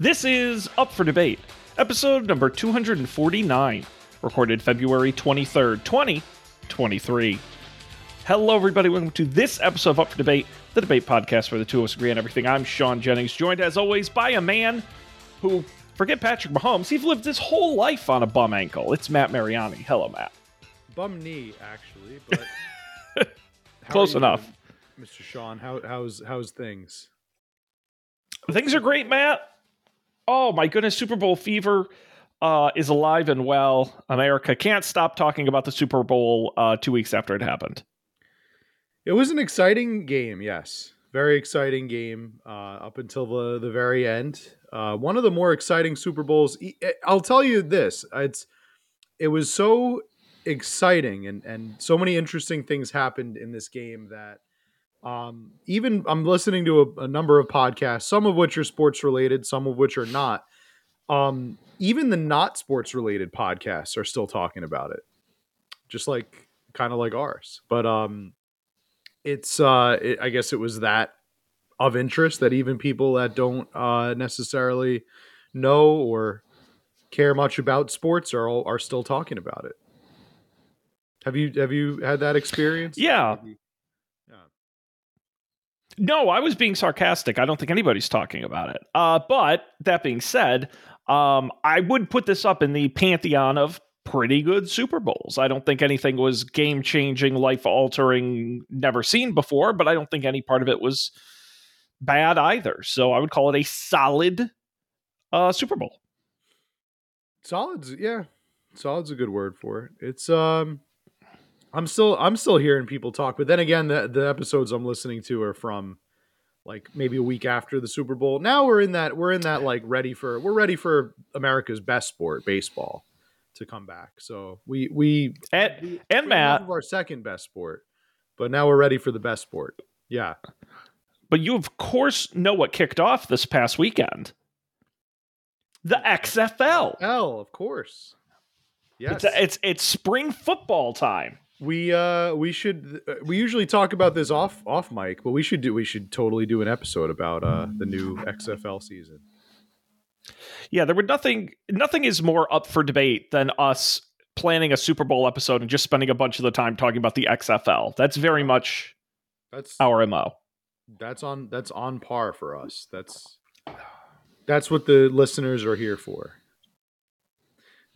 This is Up for Debate, episode number 249, recorded February 23rd, 2023. Hello, everybody. Welcome to this episode of Up for Debate, the debate podcast where the two of us agree on everything. I'm Sean Jennings, joined as always by a man who, forget Patrick Mahomes, he's lived his whole life on a bum ankle. It's Matt Mariani. Hello, Matt. Bum knee, actually, but Close enough. doing, Mr. Sean, how how's how's things? Things are great, Matt. Oh my goodness, Super Bowl fever uh, is alive and well. America can't stop talking about the Super Bowl uh, two weeks after it happened. It was an exciting game, yes, very exciting game uh, up until the the very end. Uh, one of the more exciting Super Bowls. I'll tell you this: it's it was so exciting and and so many interesting things happened in this game that um even i'm listening to a, a number of podcasts some of which are sports related some of which are not. Um even the not sports related podcasts are still talking about it just like kind of like ours. But um it's uh it, i guess it was that of interest that even people that don't uh necessarily know or care much about sports are all, are still talking about it. Have you have you had that experience? Yeah. No, I was being sarcastic. I don't think anybody's talking about it. Uh, but that being said, um, I would put this up in the pantheon of pretty good Super Bowls. I don't think anything was game changing, life altering, never seen before, but I don't think any part of it was bad either. So I would call it a solid uh, Super Bowl. Solid's yeah. Solid's a good word for it. It's um I'm still I'm still hearing people talk, but then again the the episodes I'm listening to are from like maybe a week after the Super Bowl. Now we're in that we're in that like ready for we're ready for America's best sport, baseball, to come back. So we we And, we, and Matt, have our second best sport, but now we're ready for the best sport. Yeah. but you of course know what kicked off this past weekend the XFL. L, of course. Yes. It's, it's it's spring football time. We uh we should uh, we usually talk about this off off mic, but we should do we should totally do an episode about uh the new XFL season. Yeah, there would nothing nothing is more up for debate than us planning a Super Bowl episode and just spending a bunch of the time talking about the XFL. That's very much That's our MO. that's on that's on par for us. That's that's what the listeners are here for.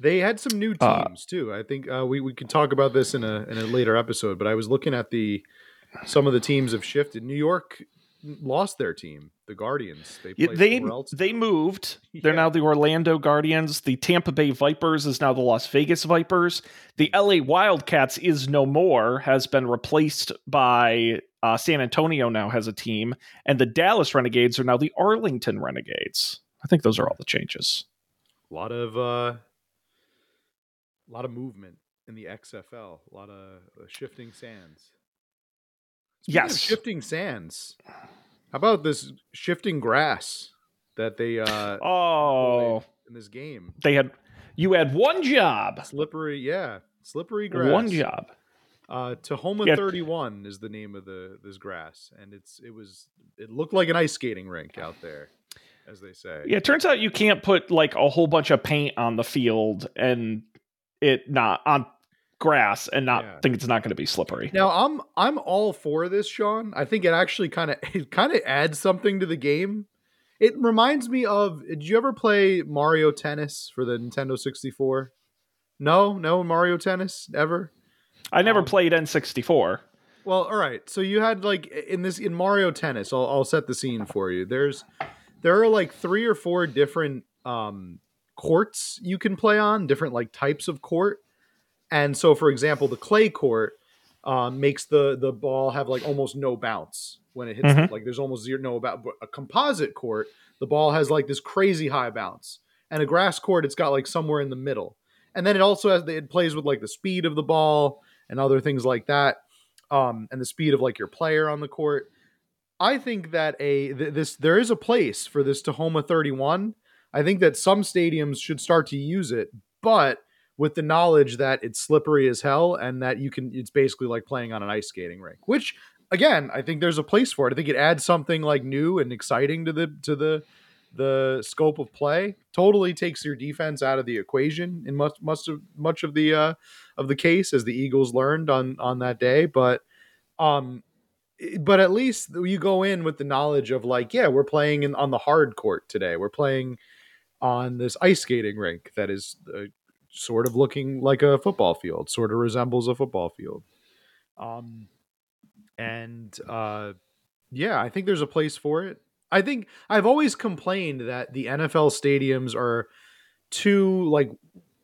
They had some new Uh, teams too. I think uh, we we can talk about this in a in a later episode. But I was looking at the some of the teams have shifted. New York lost their team, the Guardians. They Yeah, they they moved. They're Yeah. now the Orlando Guardians. The Tampa Bay Vipers is now the Las Vegas Vipers. The LA Wildcats is no more. Has been replaced by uh, San Antonio. Now has a team, and the Dallas Renegades are now the Arlington Renegades. I think those are all the changes. a lot of uh a lot of movement in the XFL, a lot of uh, shifting sands. Speaking Yes. shifting sands. How about this shifting grass that they uh Oh, in this game? they had you had one job. Slippery, yeah, slippery grass. One job. Uh, Tahoma Yeah. 31 is the name of the this grass, and it's it was it looked like an ice skating rink out there, as they say. Yeah, it turns out you can't put like a whole bunch of paint on the field and it not on grass and not Yeah. think it's not going to be slippery. Now I'm I'm all for this, Sean. I think it actually kind of it kind of adds something to the game. It reminds me of did you ever play Mario Tennis for the Nintendo 64? No, no Mario Tennis ever. I never Um, played N64. Well, all right. So you had like in this in Mario Tennis. I'll, I'll set the scene for you. There's there are like three or four different um, courts you can play on, different like types of court. And so, for example, the clay court um, makes the the ball have like almost no bounce when it hits. Mhm. Like there's almost zero no about. But a composite court, the ball has like this crazy high bounce, and a grass court, it's got like somewhere in the middle. And then it also has it plays with like the speed of the ball and other things like that um, and the speed of like your player on the court. I think that a th- this there is a place for this Tahoma 31. I think that some stadiums should start to use it, but with the knowledge that it's slippery as hell and that you can it's basically like playing on an ice skating rink, which again, I think there's a place for it. I think it adds something like new and exciting to the to the the scope of play. Totally takes your defense out of the equation in much much of much of the uh, of the case, as the Eagles learned on on that day. But um, but at least you go in with the knowledge of like, yeah, we're playing in on the hard court today. We're playing on this ice skating rink that is uh, sort of looking like a football field, sort of resembles a football field. Um, and uh, yeah, I think there's a place for it. I think I've always complained that the NFL stadiums are too like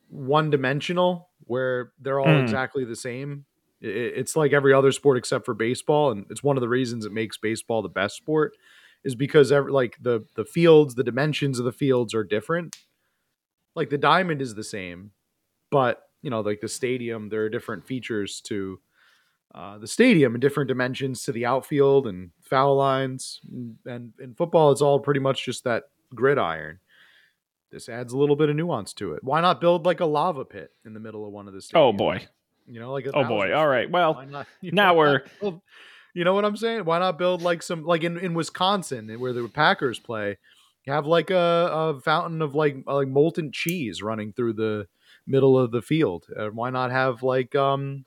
one dimensional, where they're all Mm. exactly the same. It's like every other sport except for baseball, and it's one of the reasons it makes baseball the best sport, is because every, like the the fields, the dimensions of the fields are different. Like the diamond is the same, but you know, like the stadium, there are different features to uh, the stadium and different dimensions to the outfield and foul lines. And, and in football, it's all pretty much just that gridiron. This adds a little bit of nuance to it. Why not build like a lava pit in the middle of one of the stadiums? Oh boy. You know, like a Oh boy. All right. Well, not? now know, we're- build- you know what I'm saying? Why not build like some like in, in Wisconsin where the Packers play? Have like a, a fountain of like like molten cheese running through the middle of the field. Uh, why not have like um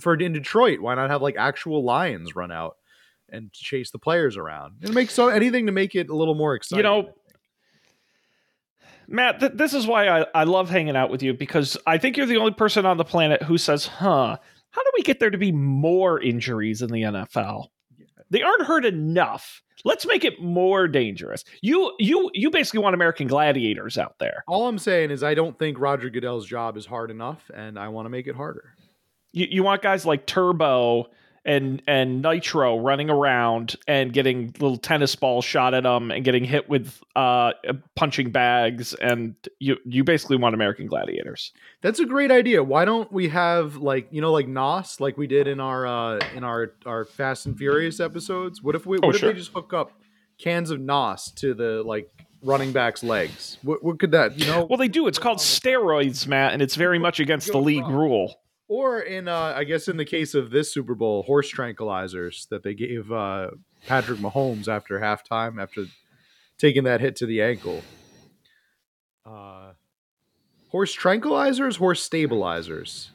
for in Detroit? Why not have like actual lions run out and chase the players around? It makes so anything to make it a little more exciting. You know, Matt, th- this is why I, I love hanging out with you because I think you're the only person on the planet who says, huh, how do we get there to be more injuries in the NFL? They aren't hurt enough. Let's make it more dangerous. You you you basically want American gladiators out there. all I'm saying is I don't think Roger Goodell's job is hard enough, and I want to make it harder. You you want guys like Turbo and and Nitro running around and getting little tennis balls shot at them and getting hit with uh punching bags and you you basically want American gladiators. That's a great idea. Why don't we have like you know like Nos like we did in our uh in our our Fast and Furious episodes? What if we Oh, what if sure. they just hook up cans of Nos to the like running back's legs? What what could that you know? Well, they do. It's called steroids, Matt, and it's very much against the league rule. Or in uh I guess in the case of this Super Bowl, horse tranquilizers that they gave uh Patrick Mahomes after halftime after taking that hit to the ankle. Uh horse tranquilizers, horse stabilizers.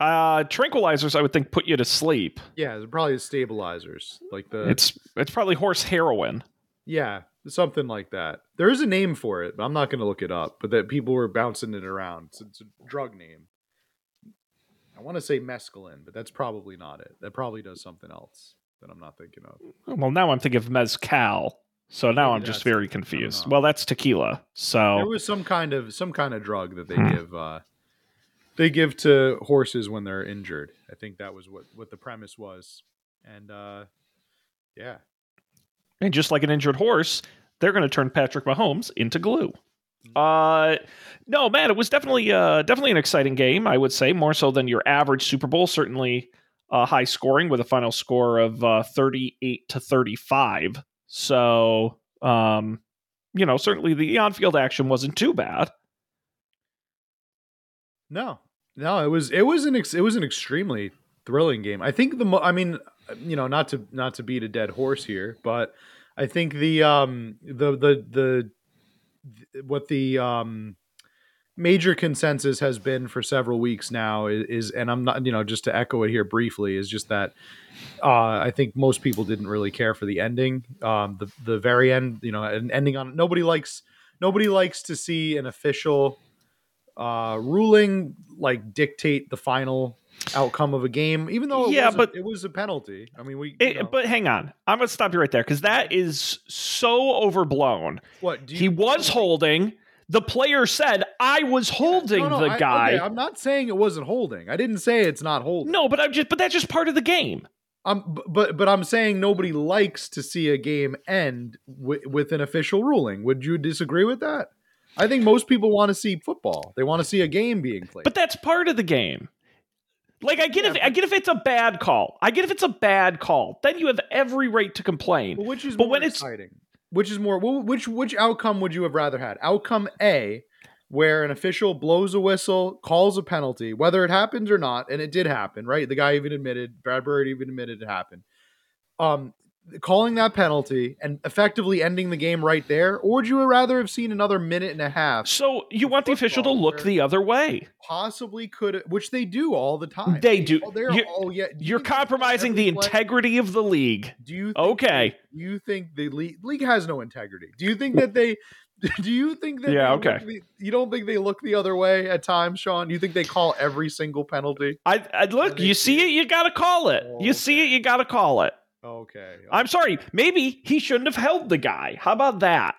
Uh, tranquilizers, I would think, put you to sleep. Yeah, probably stabilizers, like the It's it's probably horse heroin. yeah, something like that. There is a name for it, but I'm not going to look it up. But that people were bouncing it around. It's, it's a drug name. I want to say mescaline, but that's probably not it. That probably does something else that I'm not thinking of. Well, now I'm thinking of mezcal. So now Maybe I'm just very it. Confused. Well, that's tequila. So there So was some kind of some kind of drug that they Hmm. give uh, they give to horses when they're injured. I think that was what what the premise was, and uh, yeah, and just like an injured horse, they're going to turn Patrick Mahomes into glue. Uh, no, man, it was definitely uh definitely an exciting game. I would say more so than your average Super Bowl. Certainly, uh, high scoring with a final score of uh, thirty eight to thirty five. So, um, you know, certainly the on field action wasn't too bad. No, no, it was it was an ex, it was an extremely thrilling game. I think the mo- I mean, you know, not to not to beat a dead horse here, but I think the um the the the th- what the um major consensus has been for several weeks now is, is and I'm not you know just to echo it here briefly is just that uh I think most people didn't really care for the ending. Um the the very end you know an ending on nobody likes nobody likes to see an official uh ruling like dictate the final outcome of a game even though it Yeah, was a- but- it was a penalty I mean we you It- but hang on, I'm going to stop you right there because that is so overblown. what do he was holding. The player said, "I was holding No, no, the I- guy." okay, I'm not saying it wasn't holding. I didn't say it's not holding. no, but I'm just, but that's just part of the game. Um, but but I'm saying nobody likes to see a game end wi- with an official ruling. Would you disagree with that? I think most people want to see football. They want to see a game being played. But that's part of the game. Like I get Yeah, if but- I get if it's a bad call. I get if it's a bad call. Then you have every right to complain. But which is but more when it's- exciting? Which is more? Which which outcome would you have rather had? Outcome A, where an official blows a whistle, calls a penalty, whether it happens or not, and it did happen, right? The guy even admitted, Bradberry even admitted it happened. Um, calling that penalty and effectively ending the game right there, or would you rather have seen another minute and a half? So you want the official to look the other way. Possibly could, which they do all the time. They do. Oh, they're, You- oh yeah. Do you You're call compromising the play? integrity of the league. Do you think Okay. you think the league, league has no integrity? Do you think that they? Do you think that? Yeah, okay. the- you don't think they look the other way at times, Sean? You think they call every single penalty? I, I look. You see it, you got to call it. Oh, You see it, you got to call it. Okay. I'm sorry. Maybe he shouldn't have held the guy. How about that?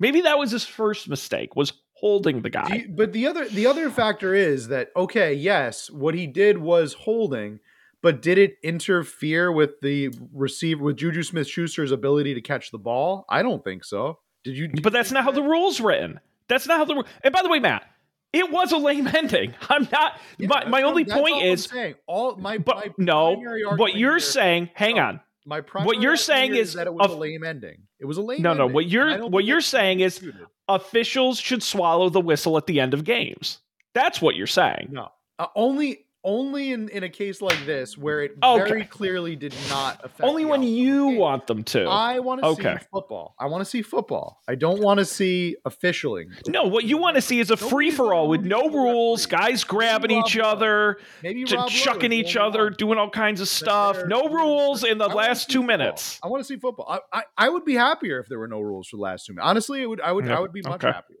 Maybe that was his first mistake. Was holding the guy. you- but the other the other factor is that okay, yes, what he did was holding, but did it interfere with the receiver with Juju Smith Schuster's ability to catch the ball? I don't think so. Did you? did But that's not how the rules written. That's not how the. And by the way, Matt, it was a lame ending. I'm not. Yeah, my my only point all I'm is. saying. all my, But my no, what you're here- saying. Hang no, on. My primary you're saying here is that it was of- a lame ending. It was a lame. No, no, ending, what you're- what you're that should be saying is- disputed. Officials should swallow the whistle at the end of games. That's what you're saying. No, uh, only only in, in a case like this where it Okay. very clearly did not affect. Only when you game. want them to. I want to Okay. see football. I want to see football. I don't want to see officialing. no, what you want to see is a free for all with no rules, guys grabbing Rob each other, Maybe Rob chucking each other, on. doing all kinds of stuff. No rules in the I last two football. minutes. I want to see football. I, I, I would be happier if there were no rules for the last two minutes. Honestly, it would. I would. Yeah, I would be much okay. happier.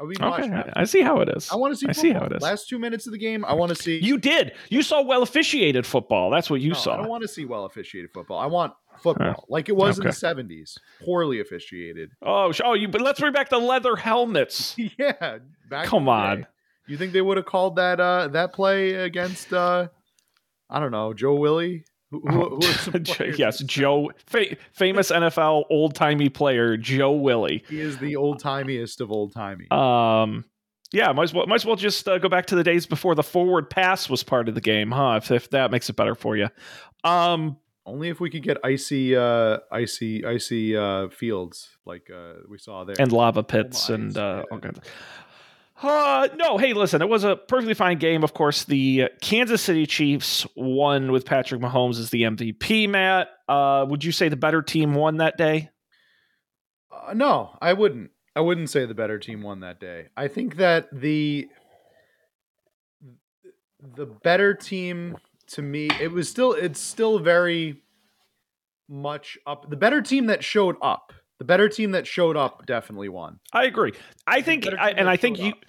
I be Okay. I see how it is. I want to see. I Football. see how it is. Last two minutes of the game. I want to see. You did. You saw well officiated football. That's what you No, I don't want to see well officiated football. I want football like it was in the seventies, poorly officiated. oh, oh, you. But let's bring back the leather helmets. yeah, back Come on. day. You think they would have called that uh that play against uh I don't know Joe Willie? Who, who, who some yes, Joe, fa- famous NFL old timey player Joe Willie. He is the old timiest of old timey. Um, yeah, might as well might as well just uh, go back to the days before the forward pass was part of the game, huh? If, if that makes it better for you. Um, Only if we could get icy, uh, icy, icy uh, fields like uh, we saw there. and lava pits my and eyes, uh, yeah. all kinds. Of- uh, no, hey, listen, it was a perfectly fine game. Of course, the Kansas City Chiefs won with Patrick Mahomes as the MVP. Matt, uh, would you say the better team won that day? Uh, no, I wouldn't. I wouldn't say the better team won that day. I think that the the better team to me, it was still it's still very much up. The better team that showed up, the better team that showed up definitely won. I agree. I think, I, and I think you, up.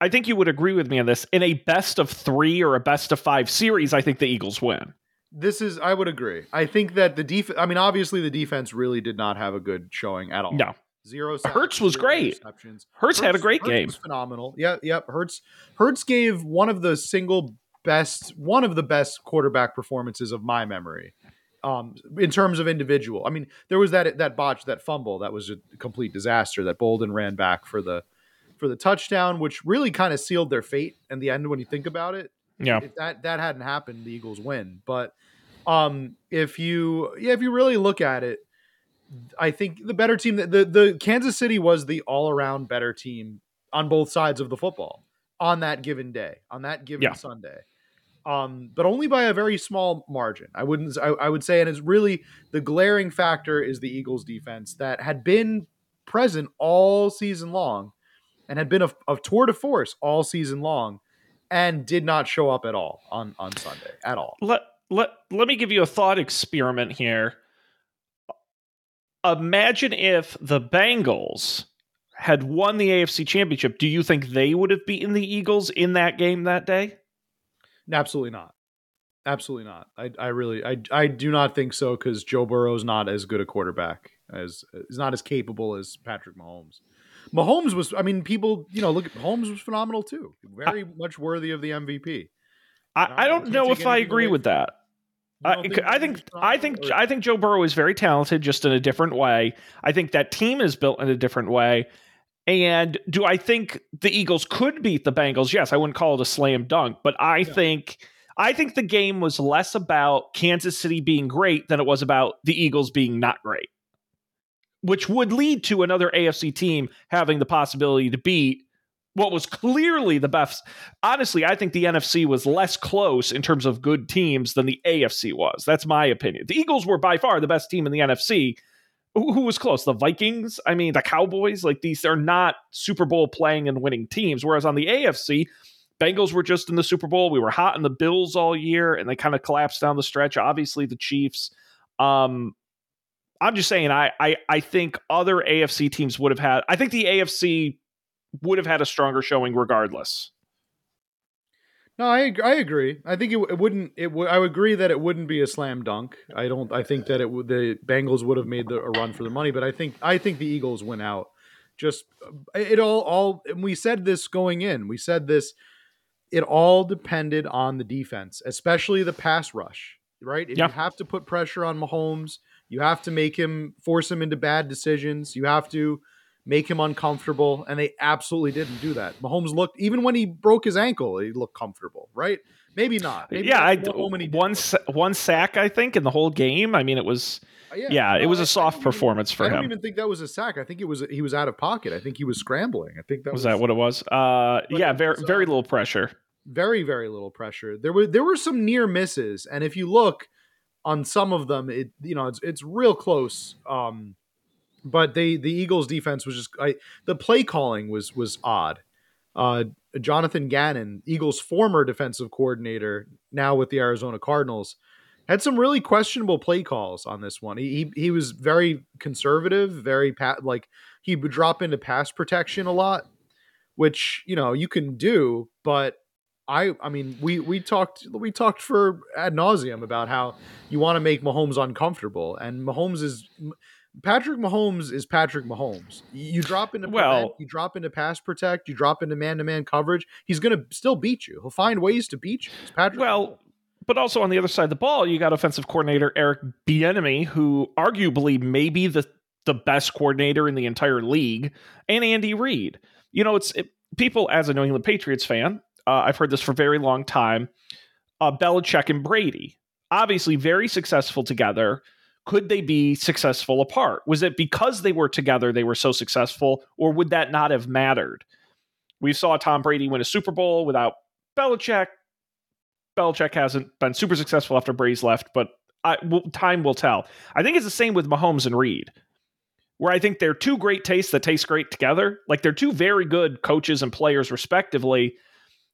I think you would agree with me on this. In a best of three or a best of five series, I think the Eagles win. This is I would agree. I think that the defense, I mean obviously the defense really did not have a good showing at all. No, Zero Hurts was great. Hertz, Hurts had a great Hurts game. was phenomenal. Yeah, yep. Hurts. Hurts gave one of the single best, one of the best quarterback performances of my memory. Um, in terms of individual, I mean, there was that that botch, that fumble, that was a complete disaster. That Bolton ran back for the for the touchdown, which really kind of sealed their fate in the end. When you think about it, Yeah, if that that hadn't happened, the Eagles win. But um, if you yeah, if you really look at it, I think the better team, the the Kansas City was the all around better team on both sides of the football on that given day, on that given Yeah. Sunday. Um, but only by a very small margin. I wouldn't. I, I would say, and it's really the glaring factor is the Eagles' defense that had been present all season long, and had been a, tour de force all season long, and did not show up at all on on Sunday at all. let let let me give you a thought experiment here. Imagine if the Bengals had won the AFC Championship. Do you think they would have beaten the Eagles in that game that day? Absolutely not. Absolutely not. I, I really I, I do not think so because Joe Burrow's not as good a quarterback as is not as capable as Patrick Mahomes. Mahomes was I mean people you know look at Mahomes was phenomenal too. Very much worthy of the MVP. I, I I don't know if I agree with that. I, don't I think I think or- I think Joe Burrow is very talented, just in a different way. I think that team is built in a different way. And do I think the Eagles could beat the Bengals? Yes, I wouldn't call it a slam dunk, but I Yeah. think I think the game was less about Kansas City being great than it was about the Eagles being not great. Which would lead to another AFC team having the possibility to beat what was clearly the best. Honestly, I think the NFC was less close in terms of good teams than the AFC was. That's my opinion. The Eagles were by far the best team in the NFC. Who, was close? The Vikings? I mean, the Cowboys? Like these, they're not Super Bowl playing and winning teams. Whereas on the AFC, Bengals were just in the Super Bowl. We were hot in the Bills all year, and they kind of collapsed down the stretch. Obviously, the Chiefs. Um, I'm just saying, I, I I think other AFC teams would have had. I think the AFC would have had a stronger showing regardless. No, I I agree. I think it, it wouldn't. It w- I would agree that it wouldn't be a slam dunk. I don't. I think that it would. The Bengals would have made the, a run for the money, but I think I think the Eagles went out. Just uh, it all all. we said this going in. We said this. It all depended on the defense, especially the pass rush. Right. If Yeah. you have to put pressure on Mahomes, you have to make him force him into bad decisions. You have to make him uncomfortable, and they absolutely didn't do that. Mahomes looked even when he broke his ankle, he looked comfortable, right? Maybe not. Maybe yeah, I, one moment he did one look- sa- one sack I think in the whole game. I mean, it was yeah, it no, was I- a soft don't even- performance for him. I don't him. even think that was a sack. I think it was he was out of pocket. I think he was scrambling. I think that was was, that what it was? Uh, yeah, very was, very uh, little pressure. very very little pressure. There were there were some near misses, and if you look on some of them, it you know it's it's real close. Um, but they the Eagles defense was just I, the play calling was was odd. Uh, Jonathan Gannon, Eagles former defensive coordinator, now with the Arizona Cardinals, had some really questionable play calls on this one. He he, he was very conservative, very pat like he would drop into pass protection a lot, which you know you can do, but I I mean we we talked we talked for ad nauseum about how you want to make Mahomes uncomfortable, and Mahomes is Patrick Mahomes is Patrick Mahomes. You drop into Well- prevent, you drop into pass protect, you drop into man to man coverage. He's gonna still beat you. He'll find ways to beat you. It's Patrick. Well, but also on the other side of the ball, you got offensive coordinator Eric Bieniemy, who arguably may be the the best coordinator in the entire league, and Andy Reid. You know, it's it, people as a New England Patriots fan. Uh, I've heard this for a very long time. Uh, Belichick and Brady, obviously very successful together. Could they be successful apart? Was it because they were together they were so successful, or would that not have mattered? We saw Tom Brady win a Super Bowl without Belichick. Belichick hasn't been super successful after Brady's left, but I, well, time will tell. I think it's the same with Mahomes and Reid, where I think they're two great tastes that taste great together. Like they're two very good coaches and players, respectively.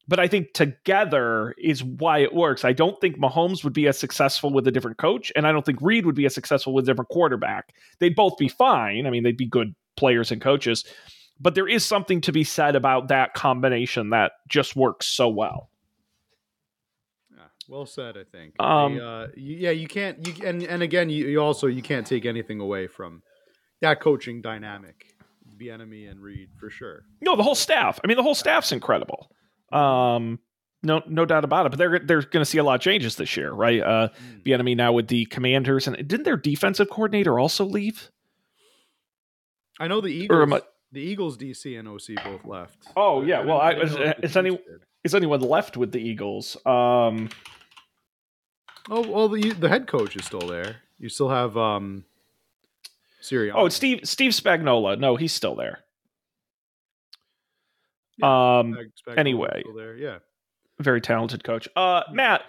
But I think together is why it works. I don't think Mahomes would be as successful with a different coach, and I don't think Reid would be as successful with a different quarterback. They'd both be fine. I mean, they'd be good players and coaches, but there is something to be said about that combination that just works so well. Yeah, well said. I think. Um, They, uh, yeah, you can't. You and and again, you, you also you can't take anything away from that coaching dynamic. Bieniemy and Reid for sure. No, the whole staff. I mean, the whole staff's incredible. Um, no, no doubt about it. But they're they're going to see a lot of changes this year, right? Uh, Mm. the enemy now with the Commanders, and didn't their defensive coordinator also leave? I know the Eagles. I- the Eagles, DC, and OC both left. Oh, yeah, well, I- is- know if the is any- Is anyone left with the Eagles? Um, Oh well, the the head coach is still there. You still have um, Sirianni. oh, it's Steve Steve Spagnuolo. No, he's still there. Yeah, Um, anyway. there. Yeah. very talented coach. Uh, Matt,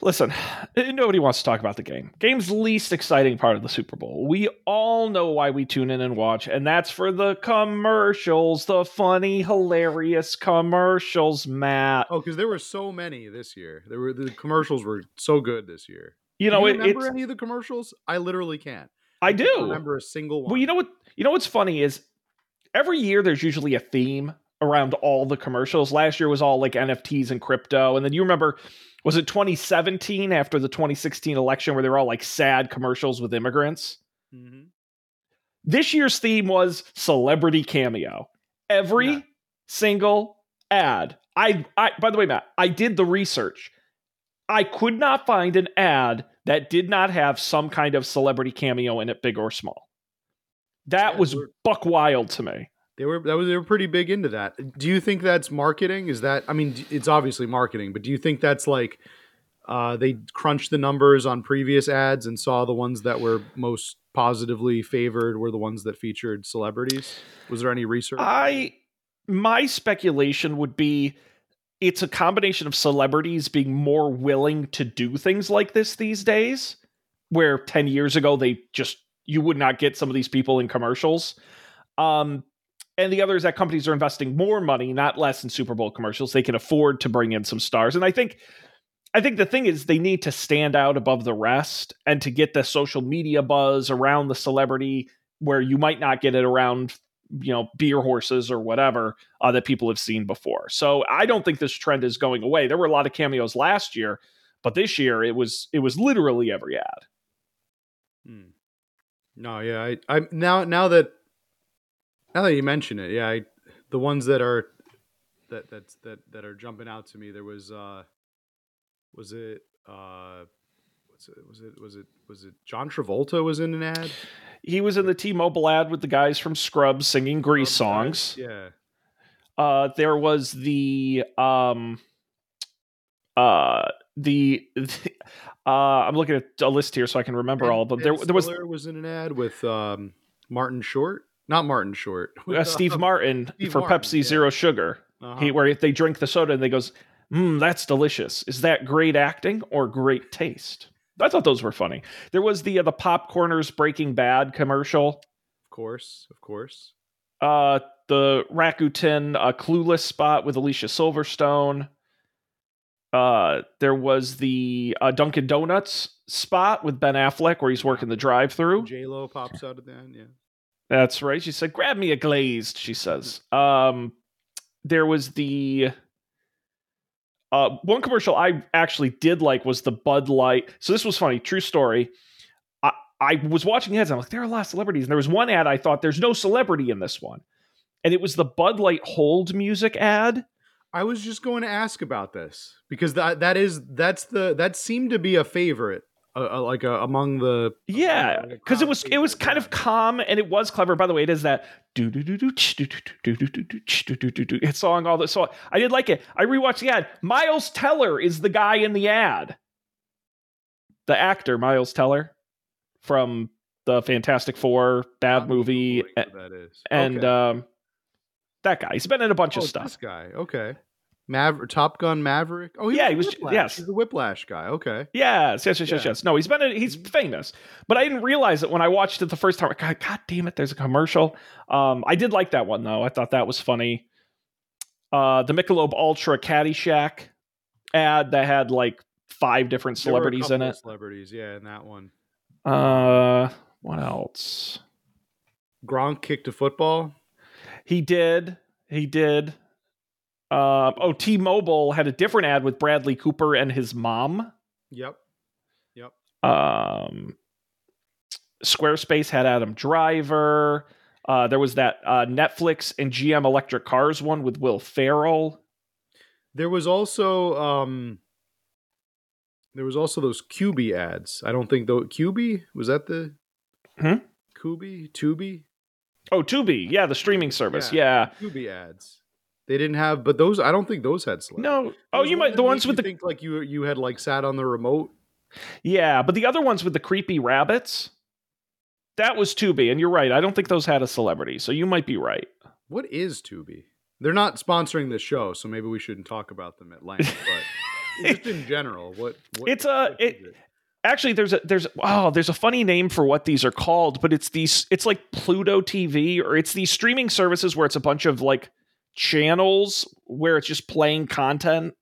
listen, nobody wants to talk about the game. Game's least exciting part of the Super Bowl. We all know why we tune in and watch, and that's for the commercials, the funny, hilarious commercials, Matt. Oh, because there were so many this year. There were the commercials were so good this year. You know, do you remember any of the commercials? I literally can't. I can't do. remember a single one. Well, you know what? You know what's funny is every year there's usually a theme around all the commercials. Last year was all like NFTs and crypto, and then you remember was it 2017 after the 2016 election where they were all like sad commercials with immigrants? Mhm. This year's theme was celebrity cameo. Every Yeah. single ad. I, I by the way, Matt, I did the research. I could not find an ad that did not have some kind of celebrity cameo in it, big or small. That Yeah, was buck wild to me. They were that was they were pretty big into that. Do you think that's marketing? Is that I mean it's obviously marketing, but do you think that's like uh, they crunched the numbers on previous ads and saw the ones that were most positively favored were the ones that featured celebrities? Was there any research? I my speculation would be it's a combination of celebrities being more willing to do things like this these days where 10 years ago they just you would not get some of these people in commercials um and the other is that companies are investing more money not less in super bowl commercials. They can afford to bring in some stars. And i think i think the thing is they need to stand out above the rest and to get the social media buzz around the celebrity where you might not get it around you know beer horses or whatever uh, that people have seen before. So i don't think this trend is going away. There were a lot of cameos last year but this year it was it was literally every ad. Hmm. No, yeah, I, I now now that now that you mention it, yeah, I, the ones that are that that's that that are jumping out to me. There was uh, was it uh, what's it was it was it was it John Travolta was in an ad. he was in the t-mobile ad with the guys from scrubs singing grease Scrubs songs guys? Yeah, uh there was the um uh the, uh i'm looking at a list here so i can remember Ben- all of them there, there was was in an ad with um Martin Short, not Martin Short. uh, steve martin Steve for Martin, pepsi yeah. zero sugar uh-huh. he, where they drink the soda and they goes mm, that's delicious is that great acting or great taste i thought those were funny there was the uh, the popcorners breaking bad commercial of course, of course. uh the Rakuten uh, Clueless spot with Alicia Silverstone. Uh, there was the uh, Dunkin' Donuts spot with Ben Affleck where he's working the drive-through. J Lo pops out at the end. Yeah. That's right. She said, "Grab me a glazed." She says. Um, there was the uh, one commercial I actually did like was the Bud Light. So this was funny. True story. I I was watching ads. I'm like, there are a lot of celebrities, and there was one ad I thought there's no celebrity in this one, and it was the Bud Light hold music ad. I was just going to ask about this because that that is that's the that seemed to be a favorite, uh, uh, like uh, among the Yeah, because it was it was kind of calm and it was clever. By the way, it is that do do do do do do do do do do song all the so I did like it. I rewatched the ad. Miles Teller is the guy in the ad. The actor Miles Teller from the Fantastic Four bad movie that is. and um that guy. He's been in a bunch oh, of stuff. This guy, okay. Maver- Top Gun Maverick. Oh, Yeah, was he was- Whiplash. yes. he's the Whiplash guy. Okay, Yes, yes, yes, yes, Yeah. yes. No, he's been a, he's famous, but I didn't realize it when I watched it the first time. God, God damn it! There's a commercial. Um, I did like that one though. I thought that was funny. Uh, the Michelob Ultra Caddyshack ad that had like five different There were a celebrities in it. Celebrities, yeah, in that one. Uh, what else? Gronk kicked a football. He did. He did. Uh, oh, T-Mobile had a different ad with Bradley Cooper and his mom. Yep. Um, Squarespace had Adam Driver. Uh, there was that uh, Netflix and GM electric cars one with Will Ferrell. There was also um there was also those QB ads. I don't think though QB was that the Hmm? Kubi Tubi Oh, Tubi, yeah, the streaming service, yeah. Tubi ads. They didn't have, but those I don't think those had celebrities. No, oh, you might the ones with the think like you you had like sat on the remote. yeah, but the other ones with the creepy rabbits. That was Tubi, and you're right. I don't think those had a celebrity, so you might be right. What is Tubi? They're not sponsoring the show, so maybe we shouldn't talk about them at length. But just in general, what, what It's a- is it- actually there's a there's oh there's a funny name for what these are called but it's these it's like pluto tv or it's these streaming services where it's a bunch of like channels where it's just playing content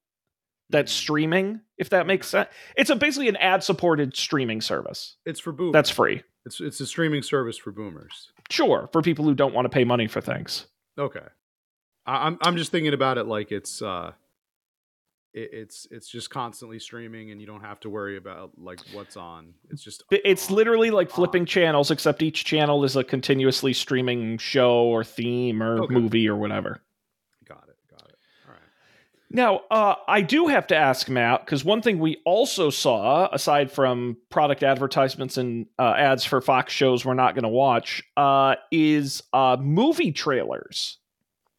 that's Hmm. streaming if that makes sense it's a basically an ad supported streaming service It's for boomers. that's free it's it's a streaming service for boomers. sure for people who don't want to pay money for things Okay. I, I'm I'm just thinking about it like it's uh it, it's it's just constantly streaming and you don't have to worry about like what's on. It's just it's on, literally like on. flipping channels except each channel is a continuously streaming show or theme or Okay. movie or whatever Got it. Got it. All right. Now, uh, I do have to ask Matt because one thing we also saw, aside from product advertisements and uh, ads for Fox shows we're not going to watch, uh, is uh, movie trailers.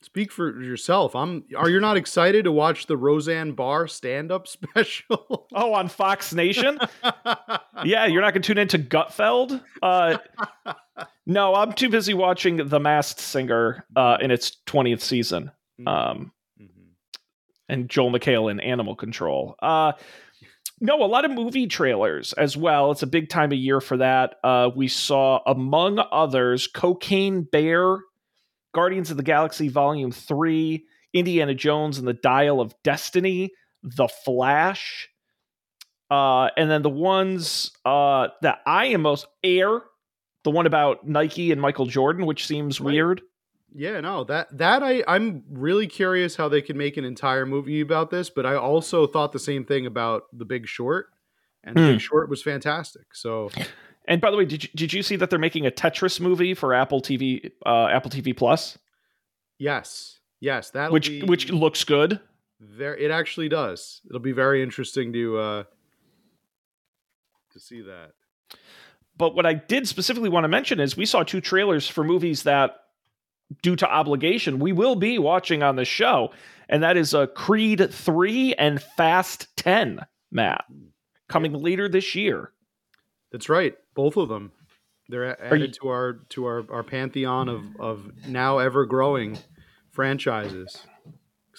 Speak for yourself. I'm are you not excited to watch the Roseanne Barr stand-up special? Oh, on Fox Nation? yeah, you're not going to tune into Gutfeld? Uh, no, I'm too busy watching The Masked Singer uh, in its 20th season. Mhm. Um. And Joel McHale in Animal Control. Uh, no, a lot of movie trailers as well. It's a big time of year for that. Uh, we saw, among others, Cocaine Bear, Guardians of the Galaxy Volume 3, Indiana Jones and the Dial of Destiny, The Flash. Uh, and then the ones uh, that I am most Air, the one about Nike and Michael Jordan, which seems weird. Yeah, no, that that I I'm really curious how they can make an entire movie about this, but I also thought the same thing about The Big Short, and The Hmm. Big Short was fantastic. So And by the way, did you, did you see that they're making a Tetris movie for Apple TV uh, Apple TV Plus, yes, yes, that which which looks good. There, it actually does. It'll be very interesting to uh to see that. But what I did specifically want to mention is we saw two trailers for movies that, due to obligation, we will be watching on the show, and that is uh, Creed Three and Fast Ten. Matt coming later this year. That's right, both of them. They're a- Are you- added to our to our, our pantheon of of now ever growing franchises.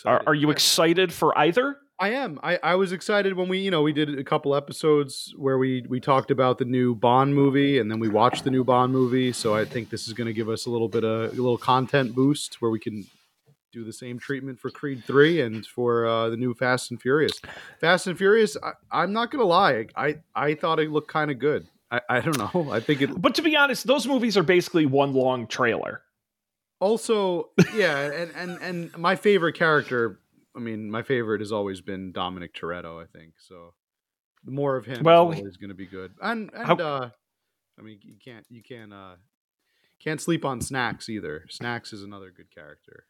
Are, are you excited for either? I am. I, I was excited when we, you know, we did a couple episodes where we we talked about the new Bond movie, and then we watched the new Bond movie. So I think this is going to give us a little bit of a little content boost where we can do the same treatment for Creed Three and for uh, the new Fast and Furious. Fast and Furious. I, I'm not going to lie. I I thought it looked kind of good. I, I don't know. I think it But to be honest, those movies are basically one long trailer. also yeah, and and and my favorite character. I mean, my favorite has always been Dominic Toretto. I think so. The more of him, Well, is always going to be good. And and how- uh, I mean, you can't you can't uh, can't sleep on Snacks either. Snacks is another good character.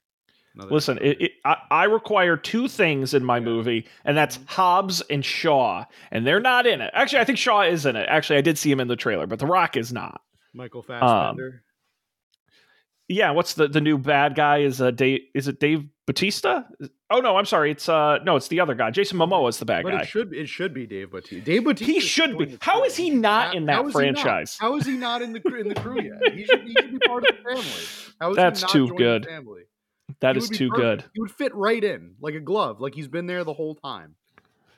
Another- Listen, it, it, I, I require two things in my Yeah. movie, and that's Mhm. Hobbs and Shaw, and they're not in it. Actually, I think Shaw is in it. Actually, I did see him in the trailer, but The Rock is not. Michael um, Fassbender. Yeah, what's the the new bad guy? Is uh Dave? Is it Dave Bautista? Oh no, I'm sorry. It's uh no, it's the other guy. Jason Momoa is the bad but guy. it should it should be Dave Bautista. Dave Bautista. He should be. How is he not How- in how that not? franchise? How is he not in the in the crew yet? He should be, he should be part of the family. How is That's he not too good. The family? That He is too perfect. good. He would fit right in like a glove, like he's been there the whole time.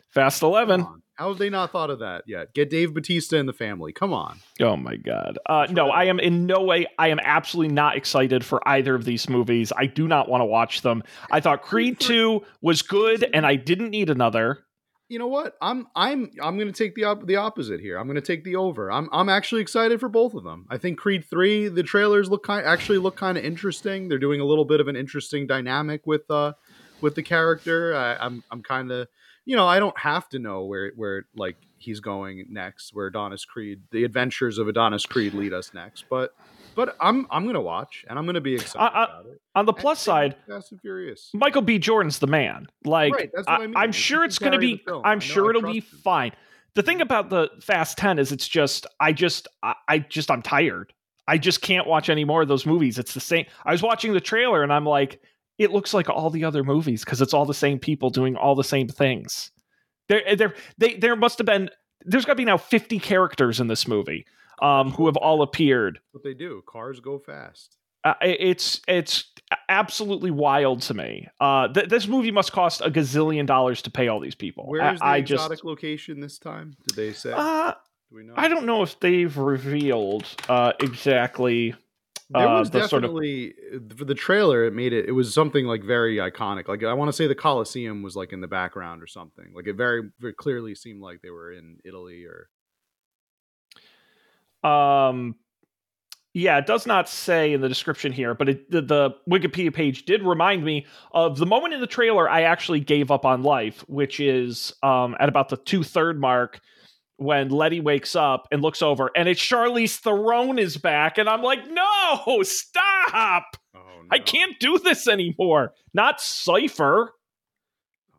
Fast Eleven. How have they not thought of that yet? Get Dave Bautista in the family. Come on. Oh my god. Uh, no, I am in no way. I am absolutely not excited for either of these movies. I do not want to watch them. I thought Creed Two was good, and I didn't need another. You know what? I'm I'm I'm going to take the op- the opposite here. I'm going to take the over. I'm I'm actually excited for both of them. I think Creed 3 the trailers look kind actually look kind of interesting. They're doing a little bit of an interesting dynamic with uh with the character. I, I'm I'm kind of you know, I don't have to know where where like he's going next, where Adonis Creed, the adventures of Adonis Creed lead us next. But but I'm I'm going to watch and I'm going to be excited I- I- about it. On the And plus side, Fast and Furious. Michael B. Jordan's the man. Like, Right, that's what I mean. am sure it's going to be. I'm sure it'll be him. fine. The thing about the Fast Ten is, it's just, I just, I, I just, I'm tired. I just can't watch any more of those movies. It's the same. I was watching the trailer and I'm like, it looks like all the other movies because it's all the same people doing all the same things. There, there, they, there must have been. There's got to be now 50 characters in this movie, um, who have all appeared. what they do. Cars go fast. Uh, it's it's absolutely wild to me. Uh, th- this movie must cost a gazillion dollars to pay all these people. Where is the I, exotic just, location this time? Did they say? uh, Do we know? I don't know if they've revealed uh, exactly. There uh, was the sort of- definitely for the trailer. It made it. It was something like very iconic. Like I want to say the Colosseum was like in the background or something. Like it very, very clearly seemed like they were in Italy or. Um, yeah, it does not say in the description here, but it, the, the Wikipedia page did remind me of the moment in the trailer I actually gave up on life, which is um, at about the two third mark when Letty wakes up and looks over, and it's Charlize Theron is back, and I'm like, no, stop! Oh no! I can't do this anymore. Not Cipher. Oh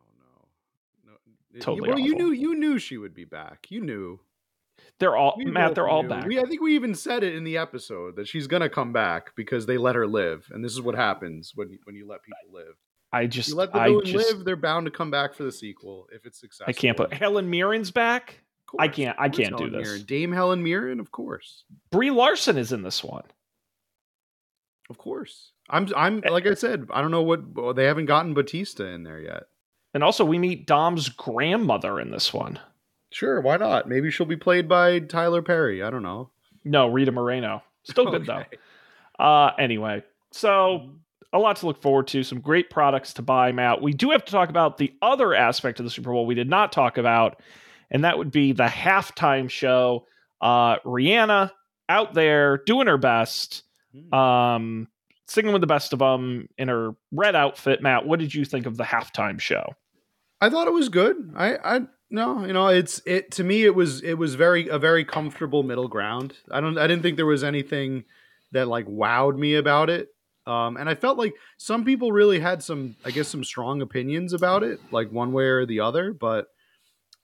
no! No. Totally Well, you knew. You knew she would be back. You knew. They're all We Matt. They're all knew. back. We, I think we even said it in the episode that she's gonna come back because they let her live, and this is what happens when when you let people live. I just, You let the I villain just, live, they're bound to come back for the sequel if it's successful. I can't put Helen Mirren's back. I can't- I can't do this. Mirren. Dame Helen Mirren, of course. Brie Larson is in this one. Of course. I'm I'm like I said, I don't know what they haven't gotten Bautista in there yet. And also we meet Dom's grandmother in this one. Sure, why not? Maybe she'll be played by Tyler Perry. I don't know. No, Rita Moreno. Still good okay. though. Uh anyway, so a lot to look forward to, some great products to buy, Matt. We do have to talk about the other aspect of the Super Bowl we did not talk about, and that would be the halftime show. Uh, Rihanna out there doing her best, hmm. um, singing with the best of them in her red outfit. Matt, what did you think of the halftime show? I thought it was good. I, I no, you know, it's it to me. It was it was very a very comfortable middle ground. I don't I didn't think there was anything that like wowed me about it. Um, and I felt like some people really had some, I guess, some strong opinions about it, like one way or the other. But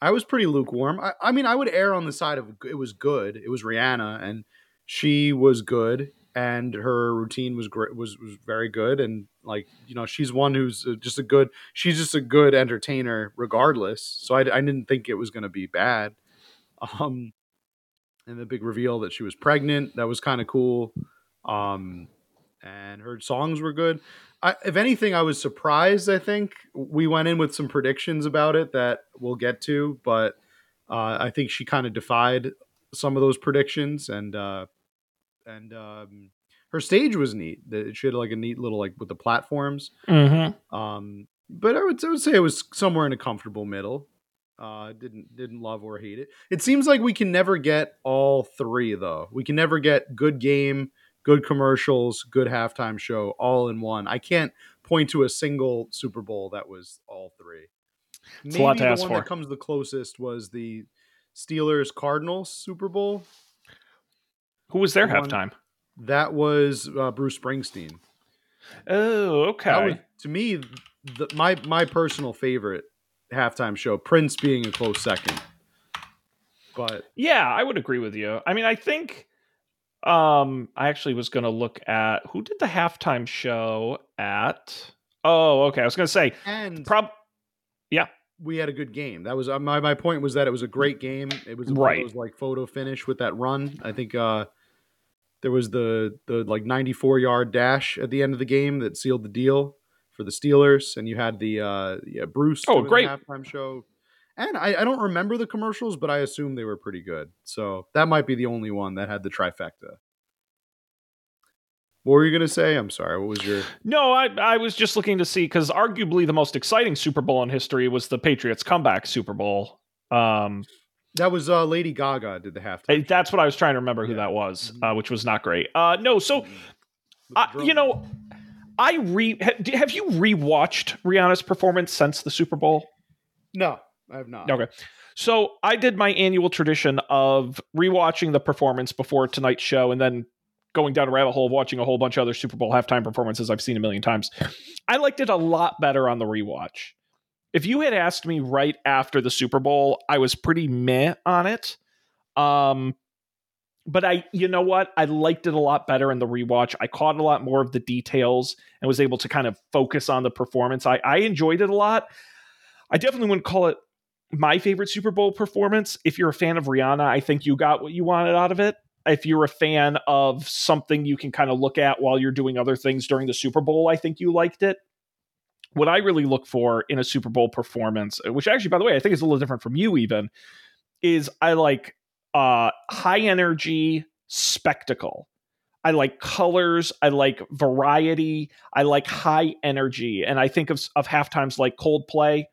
I was pretty lukewarm. I, I mean, I would err on the side of it was good. It was Rihanna, and she was good, and her routine was great, was was very good. And like you know, she's one who's uh, just a good. She's just a good entertainer, regardless. So I, I didn't think it was going to be bad. Um, and the big reveal that she was pregnant that was kind of cool. Um, and her songs were good. I, if anything, I was surprised. I think we went in with some predictions about it that we'll get to, but uh, I think she kind of defied some of those predictions, and uh, and um, her stage was neat. She had like a neat little like with the platforms. Mm-hmm. Um, but I would I would say it was somewhere in a comfortable middle. Uh, didn't didn't love or hate it. It seems like we can never get all three though. We can never get good game good commercials, good halftime show, all in one. I can't point to a single Super Bowl that was all three. It's Maybe a lot to the ask one for. that comes the closest was the Steelers Cardinals Super Bowl. Who was their the halftime? That was uh, Bruce Springsteen. Oh, okay. Was, to me, the, my my personal favorite halftime show. Prince being a close second. But yeah, I would agree with you. I mean, I think um, I actually was going to look at who did the halftime show at. Oh, okay. I was going to say, and prob, yeah, we had a good game. That was uh, my my point was that it was a great game. It was right. It was like photo finish with that run. I think uh, there was the the like 94 yard dash at the end of the game that sealed the deal for the Steelers, and you had the uh, yeah Bruce. Oh, great halftime show. And I, I don't remember the commercials, but I assume they were pretty good. So that might be the only one that had the trifecta. What were you going to say? I'm sorry. What was your. No, I, I was just looking to see because arguably the most exciting Super Bowl in history was the Patriots comeback Super Bowl. Um, that was uh, Lady Gaga did the halftime. That's what I was trying to remember who yeah. that was, mm-hmm. uh, which was not great. Uh, no, so, mm-hmm. you know, I re have you rewatched Rihanna's performance since the Super Bowl? No. I have not. Okay. So I did my annual tradition of rewatching the performance before tonight's show and then going down a rabbit hole of watching a whole bunch of other Super Bowl halftime performances I've seen a million times. I liked it a lot better on the rewatch. If you had asked me right after the Super Bowl, I was pretty meh on it. Um, but I, you know what? I liked it a lot better in the rewatch. I caught a lot more of the details and was able to kind of focus on the performance. I, I enjoyed it a lot. I definitely wouldn't call it my favorite Super Bowl performance. If you're a fan of Rihanna, I think you got what you wanted out of it. If you're a fan of something you can kind of look at while you're doing other things during the Super Bowl, I think you liked it. What I really look for in a Super Bowl performance, which actually, by the way, I think is a little different from you, even, is I like uh, high energy spectacle. I like colors. I like variety. I like high energy. And I think of, of half times like Coldplay.